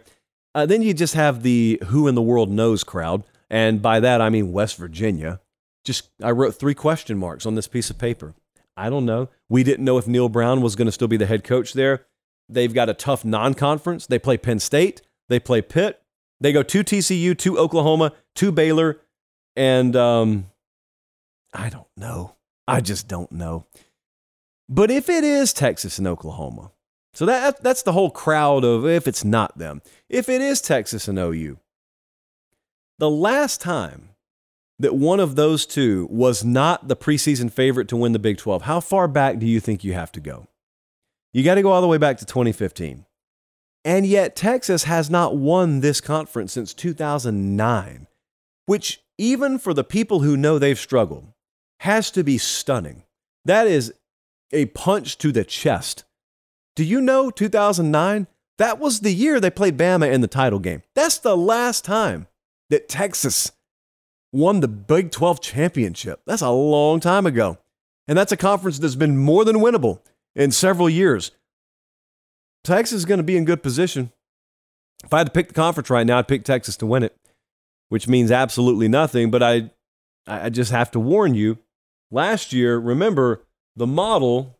Uh, then you just have the who in the world knows crowd. And by that, I mean West Virginia. Just, I wrote three question marks on this piece of paper. I don't know. We didn't know if Neal Brown was going to still be the head coach there. They've got a tough non conference. They play Penn State, they play Pitt, they go to TCU, to Oklahoma, to Baylor, and um, I don't know. I just don't know. But if it is Texas and Oklahoma, so that that's the whole crowd of if it's not them. If it is Texas and OU, the last time that one of those two was not the preseason favorite to win the Big 12, how far back do you think you have to go? You got to go all the way back to 2015. And yet, Texas has not won this conference since 2009, which, even for the people who know they've struggled, has to be stunning. That is a punch to the chest. Do you know 2009? That was the year they played Bama in the title game. That's the last time that Texas won the Big 12 championship. That's a long time ago. And that's a conference that's been more than winnable in several years. Texas is going to be in good position. If I had to pick the conference right now, I'd pick Texas to win it, which means absolutely nothing. But I, I just have to warn you last year, remember the model,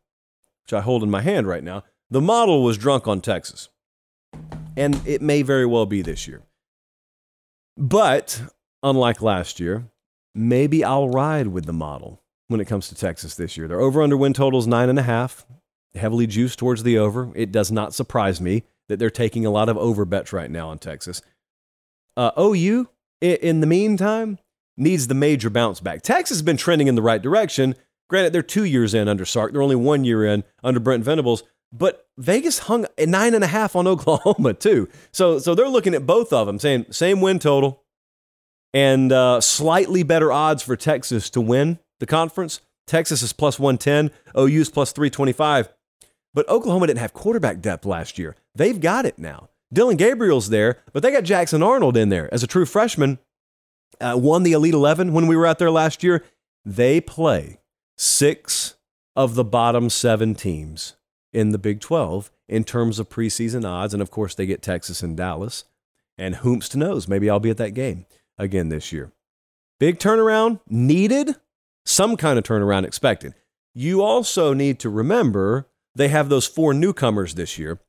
which I hold in my hand right now, the model was drunk on Texas. And it may very well be this year. But unlike last year, maybe I'll ride with the model when it comes to Texas this year. Their over under win totals nine and a half, heavily juiced towards the over. It does not surprise me that they're taking a lot of over bets right now on Texas. Uh, OU, in the meantime, needs the major bounce back. Texas has been trending in the right direction. Granted, they're two years in under Sark. They're only one year in under Brent Venables. But Vegas hung nine and a half on Oklahoma too. So so they're looking at both of them, saying same win total, and uh, slightly better odds for Texas to win the conference. Texas is plus 110, OU is plus 325. But Oklahoma didn't have quarterback depth last year. They've got it now. Dillon Gabriel's there, but they got Jackson Arnold in there as a true freshman. Uh, won the Elite 11 when we were out there last year. They play six of the bottom seven teams in the Big 12 in terms of preseason odds. And of course, they get Texas and Dallas. And whomst knows, maybe I'll be at that game again this year. Big turnaround needed, some kind of turnaround expected. You also need to remember they have those four newcomers this year.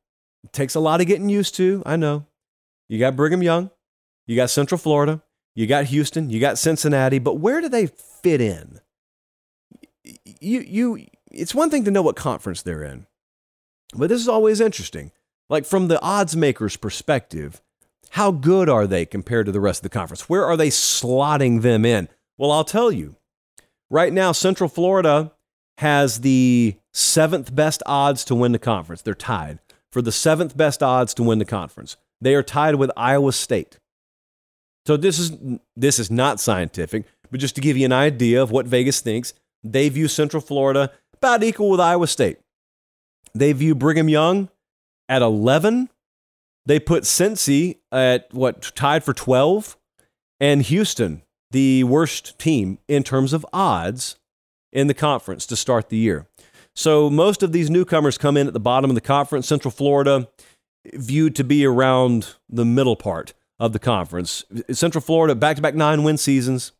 It takes a lot of getting used to, I know. You got Brigham Young, you got Central Florida, you got Houston, you got Cincinnati, but where do they fit in? You, you, it's one thing to know what conference they're in, but this is always interesting. Like from the odds maker's perspective, how good are they compared to the rest of the conference? Where are they slotting them in? Well, I'll tell you. Right now, Central Florida has the seventh best odds to win the conference. They're tied for the seventh best odds to win the conference. They are tied with Iowa State. So this is this is not scientific, but just to give you an idea of what Vegas thinks, they view Central Florida about equal with Iowa State. They view Brigham Young at 11 they put Cincy at what tied for 12 and Houston, the worst team in terms of odds in the conference to start the year. So most of these newcomers come in at the bottom of the conference. Central Florida viewed to be around the middle part of the conference. Central Florida back to back nine win seasons.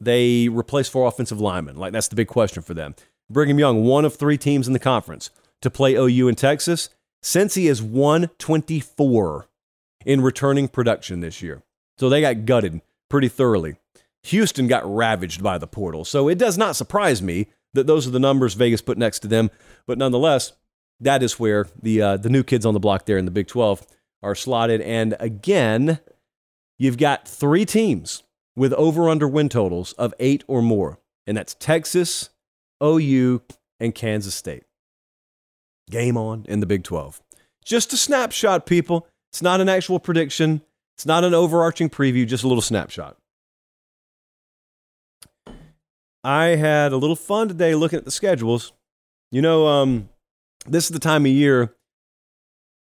They replace four offensive linemen. Like that's the big question for them. Brigham Young, one of three teams in the conference to play OU in Texas. Cincy is 124 in returning production this year. So they got gutted pretty thoroughly. Houston got ravaged by the portal. So it does not surprise me that those are the numbers Vegas put next to them. But nonetheless, that is where the, uh, the new kids on the block there in the Big 12 are slotted. And again, you've got three teams with over under win totals of eight or more, and that's Texas, OU, and Kansas State. Game on in the Big 12. Just a snapshot, people. It's not an actual prediction. It's not an overarching preview, just a little snapshot. I had a little fun today looking at the schedules. You know, um, this is the time of year,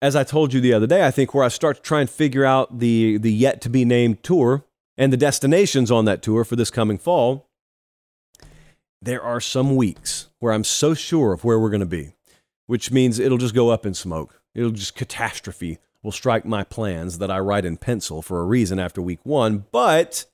as I told you the other day, I think, where I start to try and figure out the, the yet to be named tour and the destinations on that tour for this coming fall. There are some weeks where I'm so sure of where we're going to be, which means it'll just go up in smoke. It'll just catastrophe will strike my plans that I write in pencil for a reason after week one. But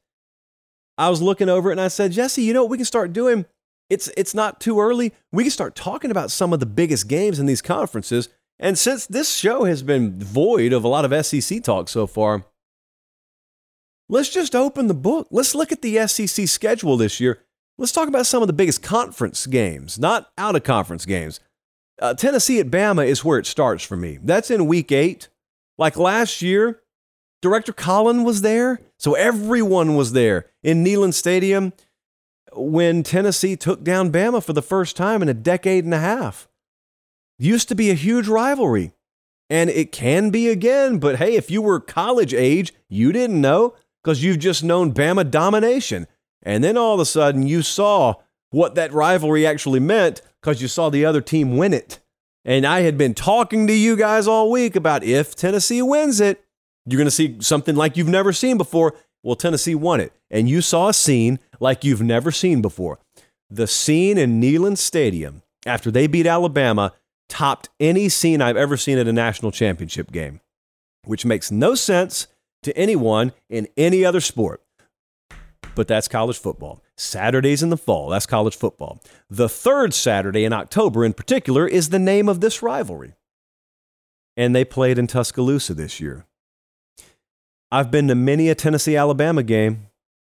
I was looking over it and I said, Jesse, you know what we can start doing? It's, it's not too early. We can start talking about some of the biggest games in these conferences. And since this show has been void of a lot of SEC talk so far, let's just open the book. Let's look at the SEC schedule this year. Let's talk about some of the biggest conference games, not out of conference games. Uh, Tennessee at Bama is where it starts for me. That's in week eight. Like last year, Director Colin was there, so everyone was there in Neyland Stadium when Tennessee took down Bama for the first time in a decade and a half. Used to be a huge rivalry, and it can be again, but hey, if you were college age, you didn't know because you've just known Bama domination. And then all of a sudden, you saw what that rivalry actually meant because you saw the other team win it. And I had been talking to you guys all week about if Tennessee wins it, you're going to see something like you've never seen before. Well, Tennessee won it. And you saw a scene like you've never seen before. The scene in Neyland Stadium after they beat Alabama topped any scene I've ever seen at a national championship game, which makes no sense to anyone in any other sport. But that's college football. Saturdays in the fall, that's college football. The third Saturday in October, in particular, is the name of this rivalry. And they played in Tuscaloosa this year. I've been to many a Tennessee Alabama game,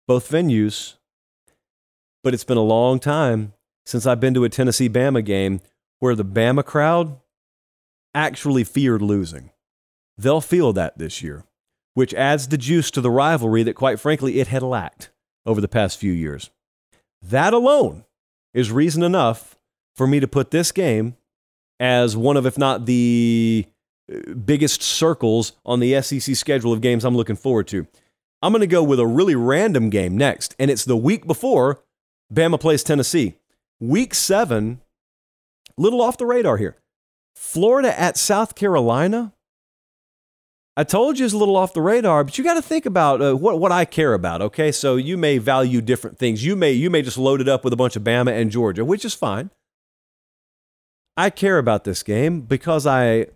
both venues, but it's been a long time since I've been to a Tennessee Bama game where the Bama crowd actually feared losing. They'll feel that this year, which adds the juice to the rivalry that, quite frankly, it had lacked over the past few years. That alone is reason enough for me to put this game as one of, if not the uh, biggest circles on the SEC schedule of games I'm looking forward to. I'm going to go with a really random game next, and it's the week before Bama plays Tennessee. Week seven, little off the radar here. Florida at South Carolina. I told you it's a little off the radar, but you got to think about uh, what what I care about. Okay, so you may value different things. You may you may just load it up with a bunch of Bama and Georgia, which is fine. I care about this game because I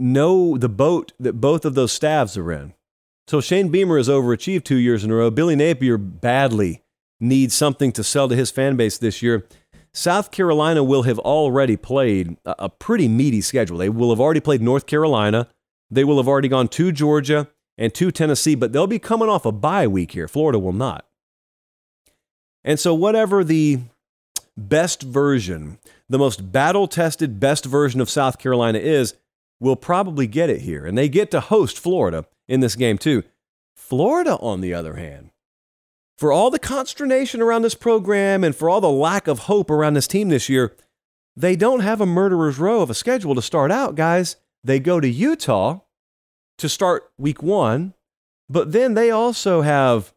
know the boat that both of those staffs are in. So Shane Beamer has overachieved two years in a row. Billy Napier badly needs something to sell to his fan base this year. South Carolina will have already played a pretty meaty schedule. They will have already played North Carolina. They will have already gone to Georgia and to Tennessee, but they'll be coming off a bye week here. Florida will not. And so, whatever the best version, the most battle tested best version of South Carolina is, will probably get it here. And they get to host Florida in this game, too. Florida, on the other hand, for all the consternation around this program and for all the lack of hope around this team this year, they don't have a murderer's row of a schedule to start out, guys. They go to Utah to start week one, but then they also have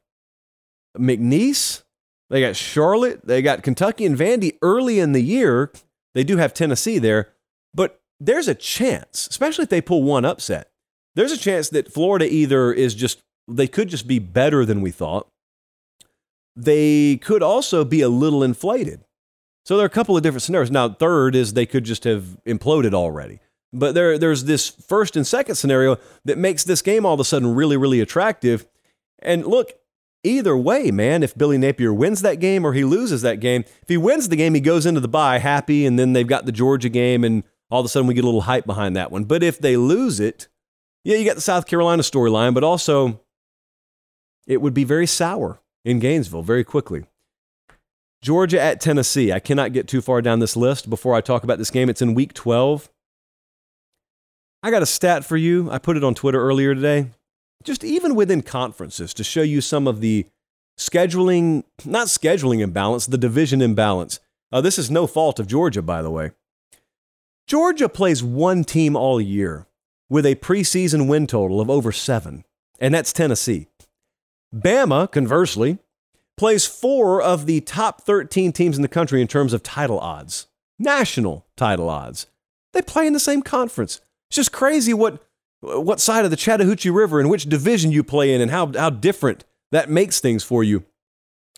McNeese, they got Charlotte, they got Kentucky and Vandy early in the year. They do have Tennessee there, but there's a chance, especially if they pull one upset, there's a chance that Florida either is just, they could just be better than we thought. They could also be a little inflated. So there are a couple of different scenarios. Now, third is they could just have imploded already. But there, there's this first and second scenario that makes this game all of a sudden really, really attractive. And look, either way, man, if Billy Napier wins that game or he loses that game, if he wins the game, he goes into the bye happy, and then they've got the Georgia game, and all of a sudden we get a little hype behind that one. But if they lose it, yeah, you got the South Carolina storyline, but also it would be very sour in Gainesville very quickly. Georgia at Tennessee. I cannot get too far down this list before I talk about this game. It's in week 12. I got a stat for you. I put it on Twitter earlier today. Just even within conferences to show you some of the scheduling, not scheduling imbalance, the division imbalance. Uh, this is no fault of Georgia, by the way. Georgia plays one team all year with a preseason win total of over seven, and that's Tennessee. Bama, conversely, plays four of the top 13 teams in the country in terms of title odds, national title odds. They play in the same conference. It's just crazy what what side of the Chattahoochee River and which division you play in and how, how different that makes things for you.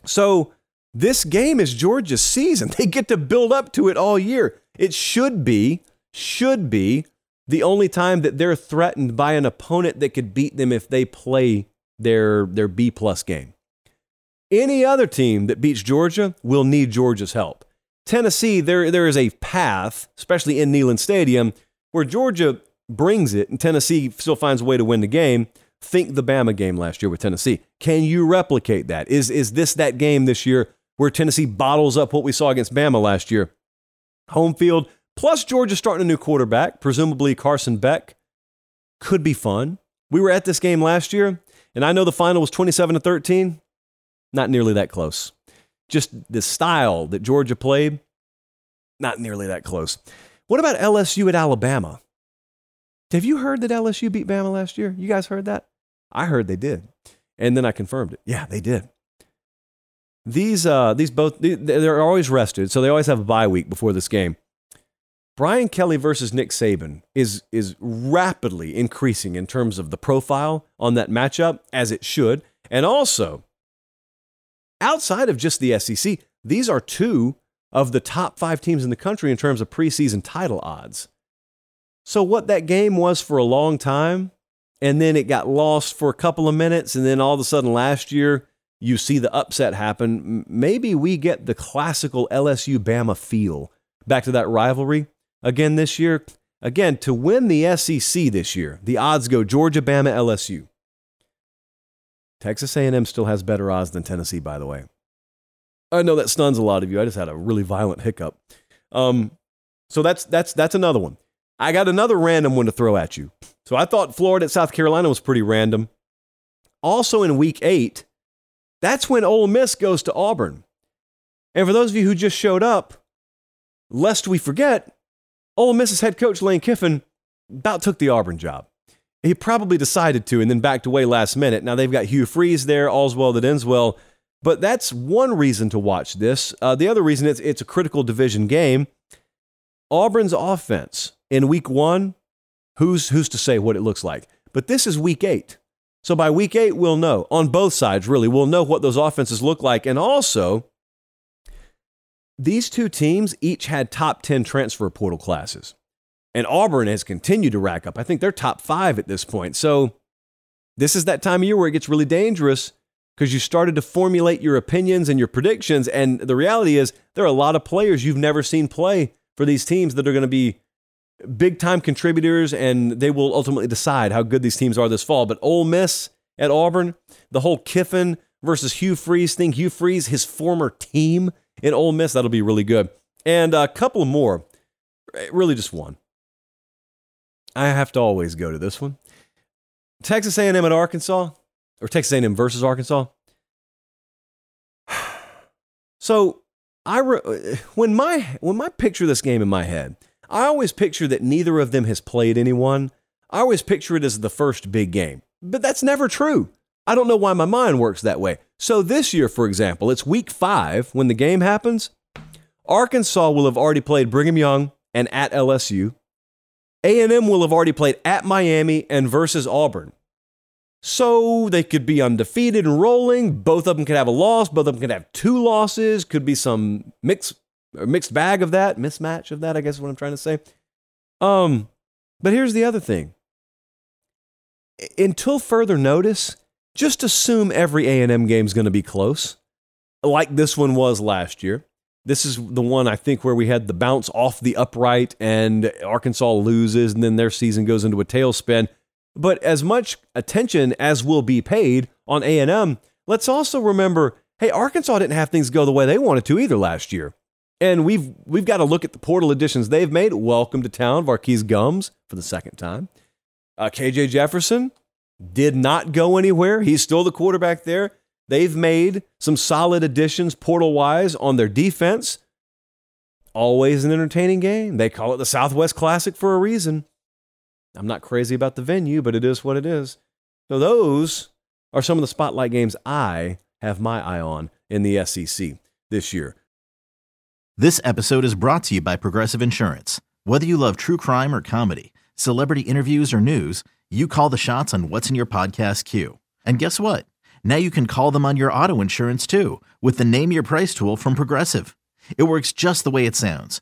So, this game is Georgia's season. They get to build up to it all year. It should be, should be the only time that they're threatened by an opponent that could beat them if they play their, their B plus game. Any other team that beats Georgia will need Georgia's help. Tennessee, there, there is a path, especially in Neyland Stadium, where Georgia brings it and Tennessee still finds a way to win the game. Think the Bama game last year with Tennessee. Can you replicate that? Is, is this that game this year where Tennessee bottles up what we saw against Bama last year? Home field, plus Georgia starting a new quarterback, presumably Carson Beck. Could be fun. We were at this game last year, and I know the final was 27 to 13. Not nearly that close. Just the style that Georgia played, not nearly that close. What about LSU at Alabama? Have you heard that LSU beat Bama last year? You guys heard that? I heard they did. And then I confirmed it. Yeah, they did. These, uh, these both, they're always rested, so they always have a bye week before this game. Brian Kelly versus Nick Saban is, is rapidly increasing in terms of the profile on that matchup, as it should. And also, outside of just the SEC, these are two of the top five teams in the country in terms of preseason title odds. So, what that game was for a long time, and then it got lost for a couple of minutes, and then all of a sudden last year, you see the upset happen. Maybe we get the classical LSU Bama feel back to that rivalry again this year. Again, to win the SEC this year, the odds go Georgia, Bama, LSU. Texas A&M still has better odds than Tennessee, by the way. I know that stuns a lot of you. I just had a really violent hiccup. Um, so that's that's that's another one. I got another random one to throw at you. So I thought Florida at South Carolina was pretty random. Also in week eight, that's when Ole Miss goes to Auburn. And for those of you who just showed up, lest we forget, Ole Miss's head coach Lane Kiffin about took the Auburn job. He probably decided to and then backed away last minute. Now they've got Hugh Freeze there, all's well that ends well. But that's one reason to watch this. Uh, the other reason it's, it's a critical division game. Auburn's offense in week one, who's, who's to say what it looks like? But this is week eight. So by week eight, we'll know on both sides, really. We'll know what those offenses look like. And also, these two teams each had top 10 transfer portal classes. And Auburn has continued to rack up. I think they're top five at this point. So this is that time of year where it gets really dangerous because you started to formulate your opinions and your predictions. And the reality is, there are a lot of players you've never seen play for these teams that are going to be big time contributors, and they will ultimately decide how good these teams are this fall. But Ole Miss at Auburn, the whole Kiffin versus Hugh Freeze thing, Hugh Freeze, his former team in Ole Miss, that'll be really good. And a couple more, eh, really just one. I have to always go to this one. Texas A&M at Arkansas, or Texas A&M versus Arkansas. So I re- when my when my picture this game in my head, I always picture that neither of them has played anyone. I always picture it as the first big game, but that's never true. I don't know why my mind works that way. So this year, for example, it's week five when the game happens. Arkansas will have already played Brigham Young and at LSU. A&M will have already played at Miami and versus Auburn. So they could be undefeated and rolling. Both of them could have a loss. Both of them could have two losses. Could be some mixed mixed bag of that, mismatch of that. I guess is what I'm trying to say. Um, but here's the other thing. Until further notice, just assume every A&M game is going to be close, like this one was last year. This is the one I think where we had the bounce off the upright and Arkansas loses, and then their season goes into a tailspin. But as much attention as will be paid on A&M, let's also remember, hey, Arkansas didn't have things go the way they wanted to either last year. And we've we've got to look at the portal additions they've made. Welcome to town, Var'Keyes Gums for the second time. Uh, KJ Jefferson did not go anywhere. He's still the quarterback there. They've made some solid additions portal wise on their defense. Always an entertaining game. They call it the Southwest Classic for a reason. I'm not crazy about the venue, but it is what it is. So those are some of the spotlight games I have my eye on in the SEC this year. This episode is brought to you by Progressive Insurance. Whether you love true crime or comedy, celebrity interviews or news, you call the shots on what's in your podcast queue. And guess what? Now you can call them on your auto insurance too with the Name Your Price tool from Progressive. It works just the way it sounds.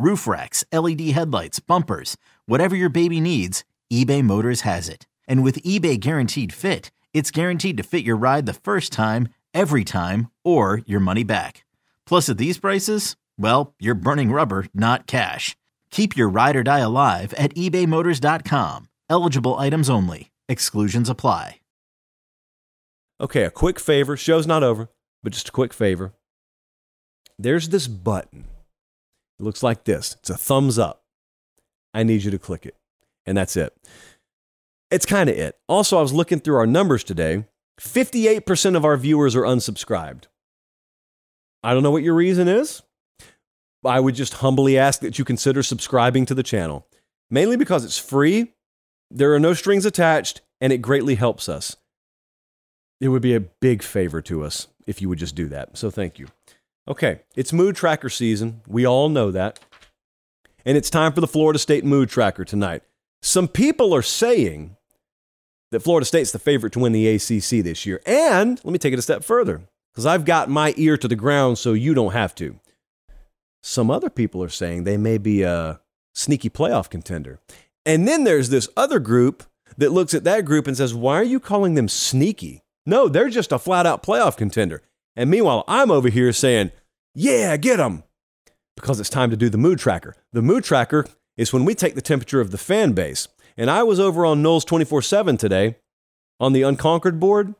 roof racks, LED headlights, bumpers, whatever your baby needs, eBay Motors has it. And with eBay Guaranteed Fit, it's guaranteed to fit your ride the first time, every time, or your money back. Plus, at these prices, well, you're burning rubber, not cash. Keep your ride or die alive at ebaymotors.com. Eligible items only. Exclusions apply. Okay, a quick favor. Show's not over, but just a quick favor. There's this button. It looks like this it's a thumbs up. I need you to click it. And that's it. It's kind of it. Also, I was looking through our numbers today. 58% of our viewers are unsubscribed. I don't know what your reason is. I would just humbly ask that you consider subscribing to the channel, mainly because it's free, there are no strings attached, and it greatly helps us. It would be a big favor to us if you would just do that. So thank you. Okay, it's mood tracker season. We all know that. And it's time for the Florida State mood tracker tonight. Some people are saying that Florida State's the favorite to win the ACC this year. And let me take it a step further because I've got my ear to the ground so you don't have to. Some other people are saying they may be a sneaky playoff contender. And then there's this other group that looks at that group and says, Why are you calling them sneaky? No, they're just a flat out playoff contender. And meanwhile, I'm over here saying, Yeah, get them. Because it's time to do the mood tracker. The mood tracker is when we take the temperature of the fan base. And I was over on Noles 24 7 today on the Unconquered board,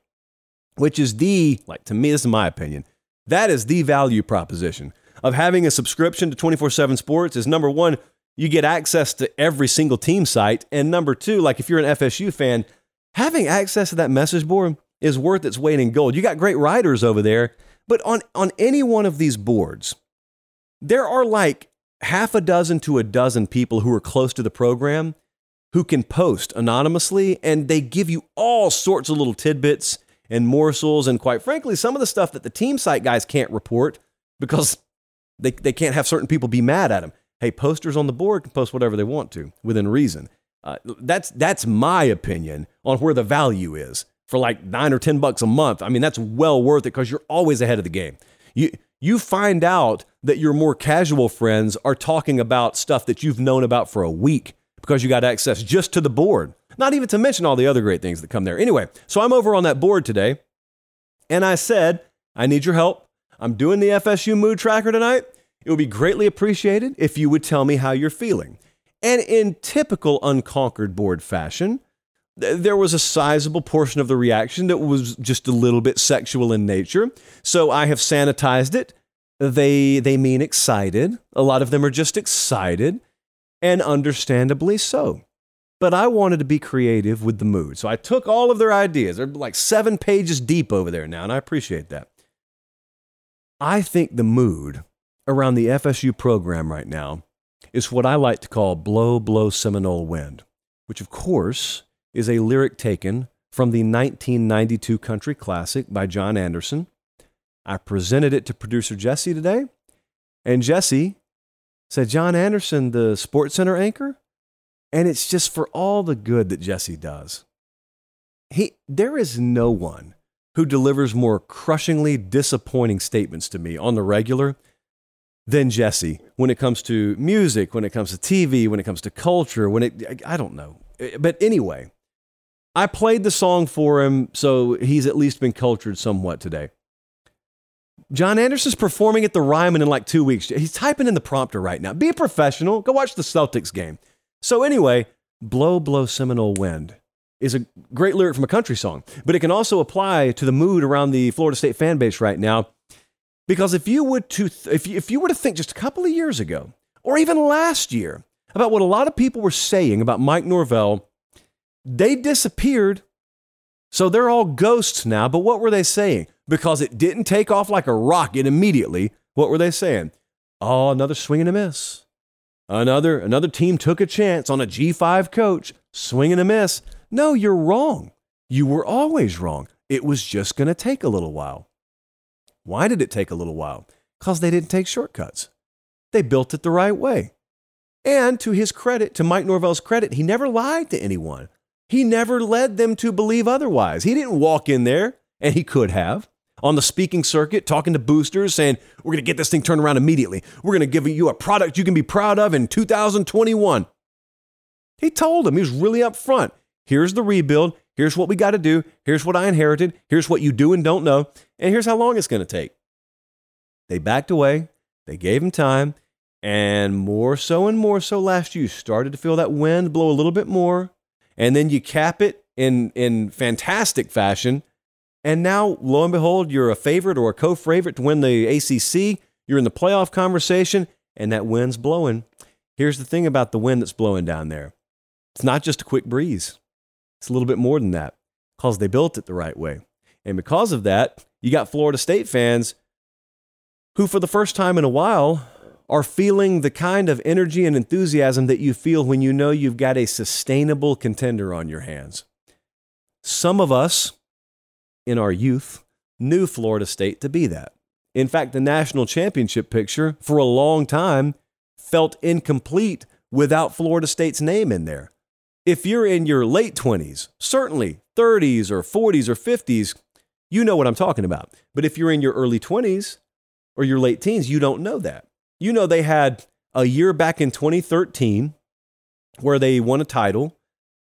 which is the, like to me, this is my opinion, that is the value proposition of having a subscription to 24 7 sports is number one, you get access to every single team site. And number two, like if you're an FSU fan, having access to that message board is worth its weight in gold. You got great writers over there, but on, on any one of these boards, there are like half a dozen to a dozen people who are close to the program who can post anonymously and they give you all sorts of little tidbits and morsels and quite frankly some of the stuff that the team site guys can't report because they, they can't have certain people be mad at them hey posters on the board can post whatever they want to within reason. Uh, that's that's my opinion on where the value is for like nine or ten bucks a month i mean that's well worth it because you're always ahead of the game you you find out that your more casual friends are talking about stuff that you've known about for a week because you got access just to the board. Not even to mention all the other great things that come there. Anyway, so I'm over on that board today and I said, I need your help. I'm doing the FSU mood tracker tonight. It would be greatly appreciated if you would tell me how you're feeling. And in typical unconquered board fashion, there was a sizable portion of the reaction that was just a little bit sexual in nature. So I have sanitized it. They they mean excited. A lot of them are just excited, and understandably so. But I wanted to be creative with the mood. So I took all of their ideas. They're like 7 pages deep over there now, and I appreciate that. I think the mood around the FSU program right now is what I like to call blow blow Seminole wind, which of course is a lyric taken from the 1992 country classic by John Anderson. I presented it to producer Jesse today, and Jesse said, John Anderson, the Sports Center anchor? And it's just for all the good that Jesse does. He, there is no one who delivers more crushingly disappointing statements to me on the regular than Jesse when it comes to music, when it comes to TV, when it comes to culture, when it, I don't know. Eh, but anyway, I played the song for him, so he's at least been cultured somewhat today. John Anderson's performing at the Ryman in like two weeks. He's typing in the prompter right now. Be a professional. Go watch the Celtics game. So, anyway, Blow, Blow Seminole Wind is a great lyric from a country song, but it can also apply to the mood around the Florida State fan base right now. Because if you would to th- if you, if you were to think just a couple of years ago, or even last year, about what a lot of people were saying about Mike Norvell, they disappeared. So they're all ghosts now. But what were they saying? Because it didn't take off like a rocket immediately. What were they saying? Oh, another swing and a miss. Another another team took a chance on a G5 coach, swing and a miss. No, you're wrong. You were always wrong. It was just going to take a little while. Why did it take a little while? Because they didn't take shortcuts. They built it the right way. And to his credit, to Mike Norvell's credit, he never lied to anyone. He never led them to believe otherwise. He didn't walk in there, and he could have, on the speaking circuit, talking to boosters, saying, We're going to get this thing turned around immediately. We're going to give you a product you can be proud of in 2021. He told them, he was really upfront. Here's the rebuild. Here's what we got to do. Here's what I inherited. Here's what you do and don't know. And here's how long it's going to take. They backed away. They gave him time. And more so and more so last year, started to feel that wind blow a little bit more. And then you cap it in, in fantastic fashion. And now, lo and behold, you're a favorite or a co favorite to win the ACC. You're in the playoff conversation, and that wind's blowing. Here's the thing about the wind that's blowing down there it's not just a quick breeze, it's a little bit more than that because they built it the right way. And because of that, you got Florida State fans who, for the first time in a while, are feeling the kind of energy and enthusiasm that you feel when you know you've got a sustainable contender on your hands. Some of us in our youth knew Florida State to be that. In fact, the national championship picture for a long time felt incomplete without Florida State's name in there. If you're in your late 20s, certainly 30s or 40s or 50s, you know what I'm talking about. But if you're in your early 20s or your late teens, you don't know that. You know, they had a year back in 2013 where they won a title.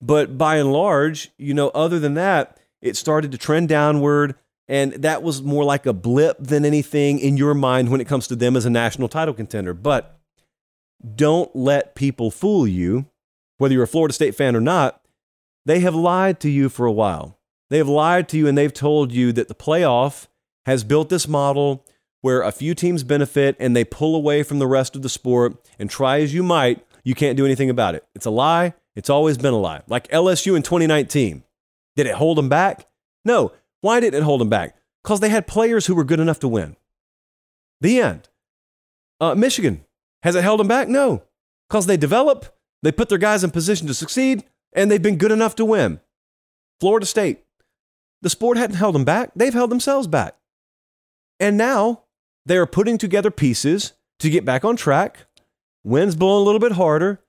But by and large, you know, other than that, it started to trend downward. And that was more like a blip than anything in your mind when it comes to them as a national title contender. But don't let people fool you, whether you're a Florida State fan or not. They have lied to you for a while. They have lied to you and they've told you that the playoff has built this model where a few teams benefit and they pull away from the rest of the sport. And try as you might, you can't do anything about it. It's a lie. It's always been a lie. Like LSU in 2019. Did it hold them back? No. Why didn't it hold them back? Because they had players who were good enough to win. The end. Uh, Michigan. Has it held them back? No. Because they develop, they put their guys in position to succeed, and they've been good enough to win. Florida State. The sport hadn't held them back, they've held themselves back. And now they are putting together pieces to get back on track. Wind's blowing a little bit harder.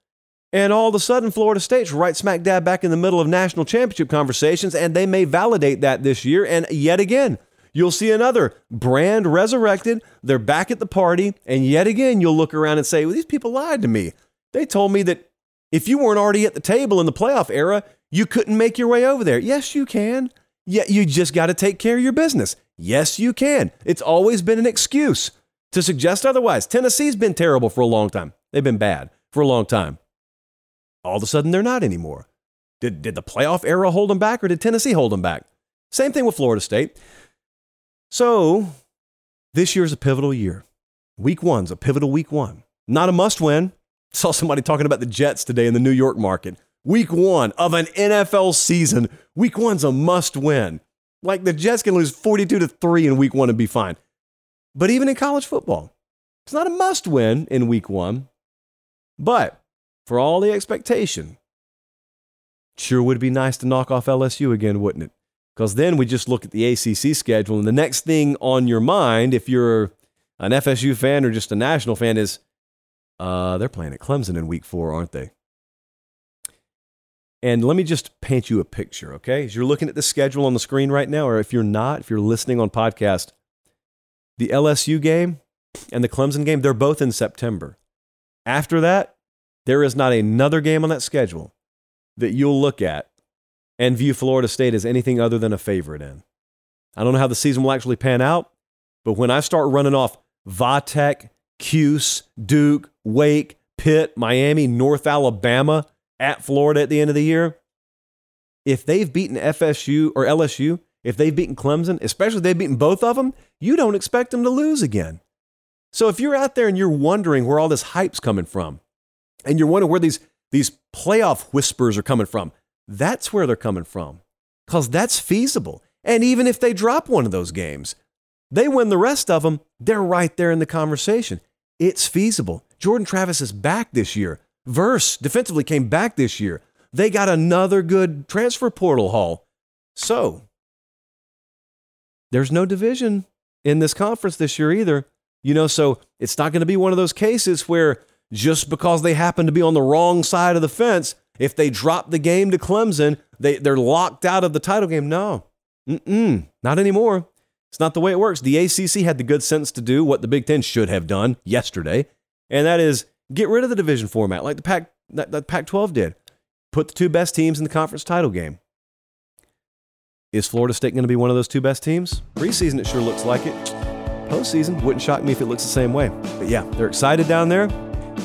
And all of a sudden, Florida State's right smack dab back in the middle of national championship conversations, and they may validate that this year. And yet again, you'll see another brand resurrected. They're back at the party. And yet again, you'll look around and say, well, these people lied to me. They told me that if you weren't already at the table in the playoff era, you couldn't make your way over there. Yes, you can. Yeah, you just got to take care of your business. Yes, you can. It's always been an excuse to suggest otherwise. Tennessee's been terrible for a long time. They've been bad for a long time. All of a sudden, they're not anymore. Did, did the playoff era hold them back or did Tennessee hold them back? Same thing with Florida State. So, this year's a pivotal year. Week one's a pivotal week one. Not a must win. Saw somebody talking about the Jets today in the New York market. Week one of an NFL season. Week one's a must win. Like the Jets can lose 42 to 3 in week one and be fine. But even in college football, it's not a must win in week one. But for all the expectation, sure would be nice to knock off LSU again, wouldn't it? Because then we just look at the ACC schedule, and the next thing on your mind, if you're an FSU fan or just a national fan, is uh, they're playing at Clemson in week four, aren't they? And let me just paint you a picture, okay? As you're looking at the schedule on the screen right now, or if you're not, if you're listening on podcast, the LSU game and the Clemson game, they're both in September. After that, there is not another game on that schedule that you'll look at and view Florida State as anything other than a favorite in. I don't know how the season will actually pan out, but when I start running off Va Tech, Cuse, Duke, Wake, Pitt, Miami, North Alabama at Florida at the end of the year, if they've beaten FSU or LSU, if they've beaten Clemson, especially if they've beaten both of them, you don't expect them to lose again. So if you're out there and you're wondering where all this hype's coming from, and you're wondering where these, these playoff whispers are coming from, that's where they're coming from. Because that's feasible. And even if they drop one of those games, they win the rest of them, they're right there in the conversation. It's feasible. Jordan Travis is back this year. Verse defensively came back this year. They got another good transfer portal haul. So, there's no division in this conference this year either. You know, so it's not going to be one of those cases where just because they happen to be on the wrong side of the fence, if they drop the game to Clemson, they, they're locked out of the title game. No, Mm-mm, not anymore. It's not the way it works. The ACC had the good sense to do what the Big Ten should have done yesterday, and that is get rid of the division format like the Pac, that, that Pac 12 did. Put the two best teams in the conference title game. Is Florida State going to be one of those two best teams? Preseason, it sure looks like it. Postseason, wouldn't shock me if it looks the same way. But yeah, they're excited down there.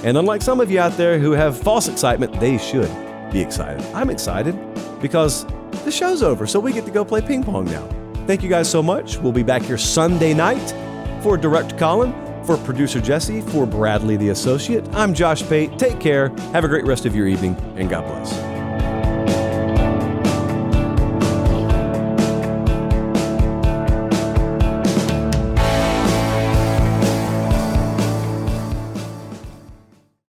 And unlike some of you out there who have false excitement, they should be excited. I'm excited because the show's over, so we get to go play ping pong now. Thank you guys so much. We'll be back here Sunday night for Direct Colin, for producer Jesse, for Bradley the Associate. I'm Josh Pate. Take care. Have a great rest of your evening, and God bless.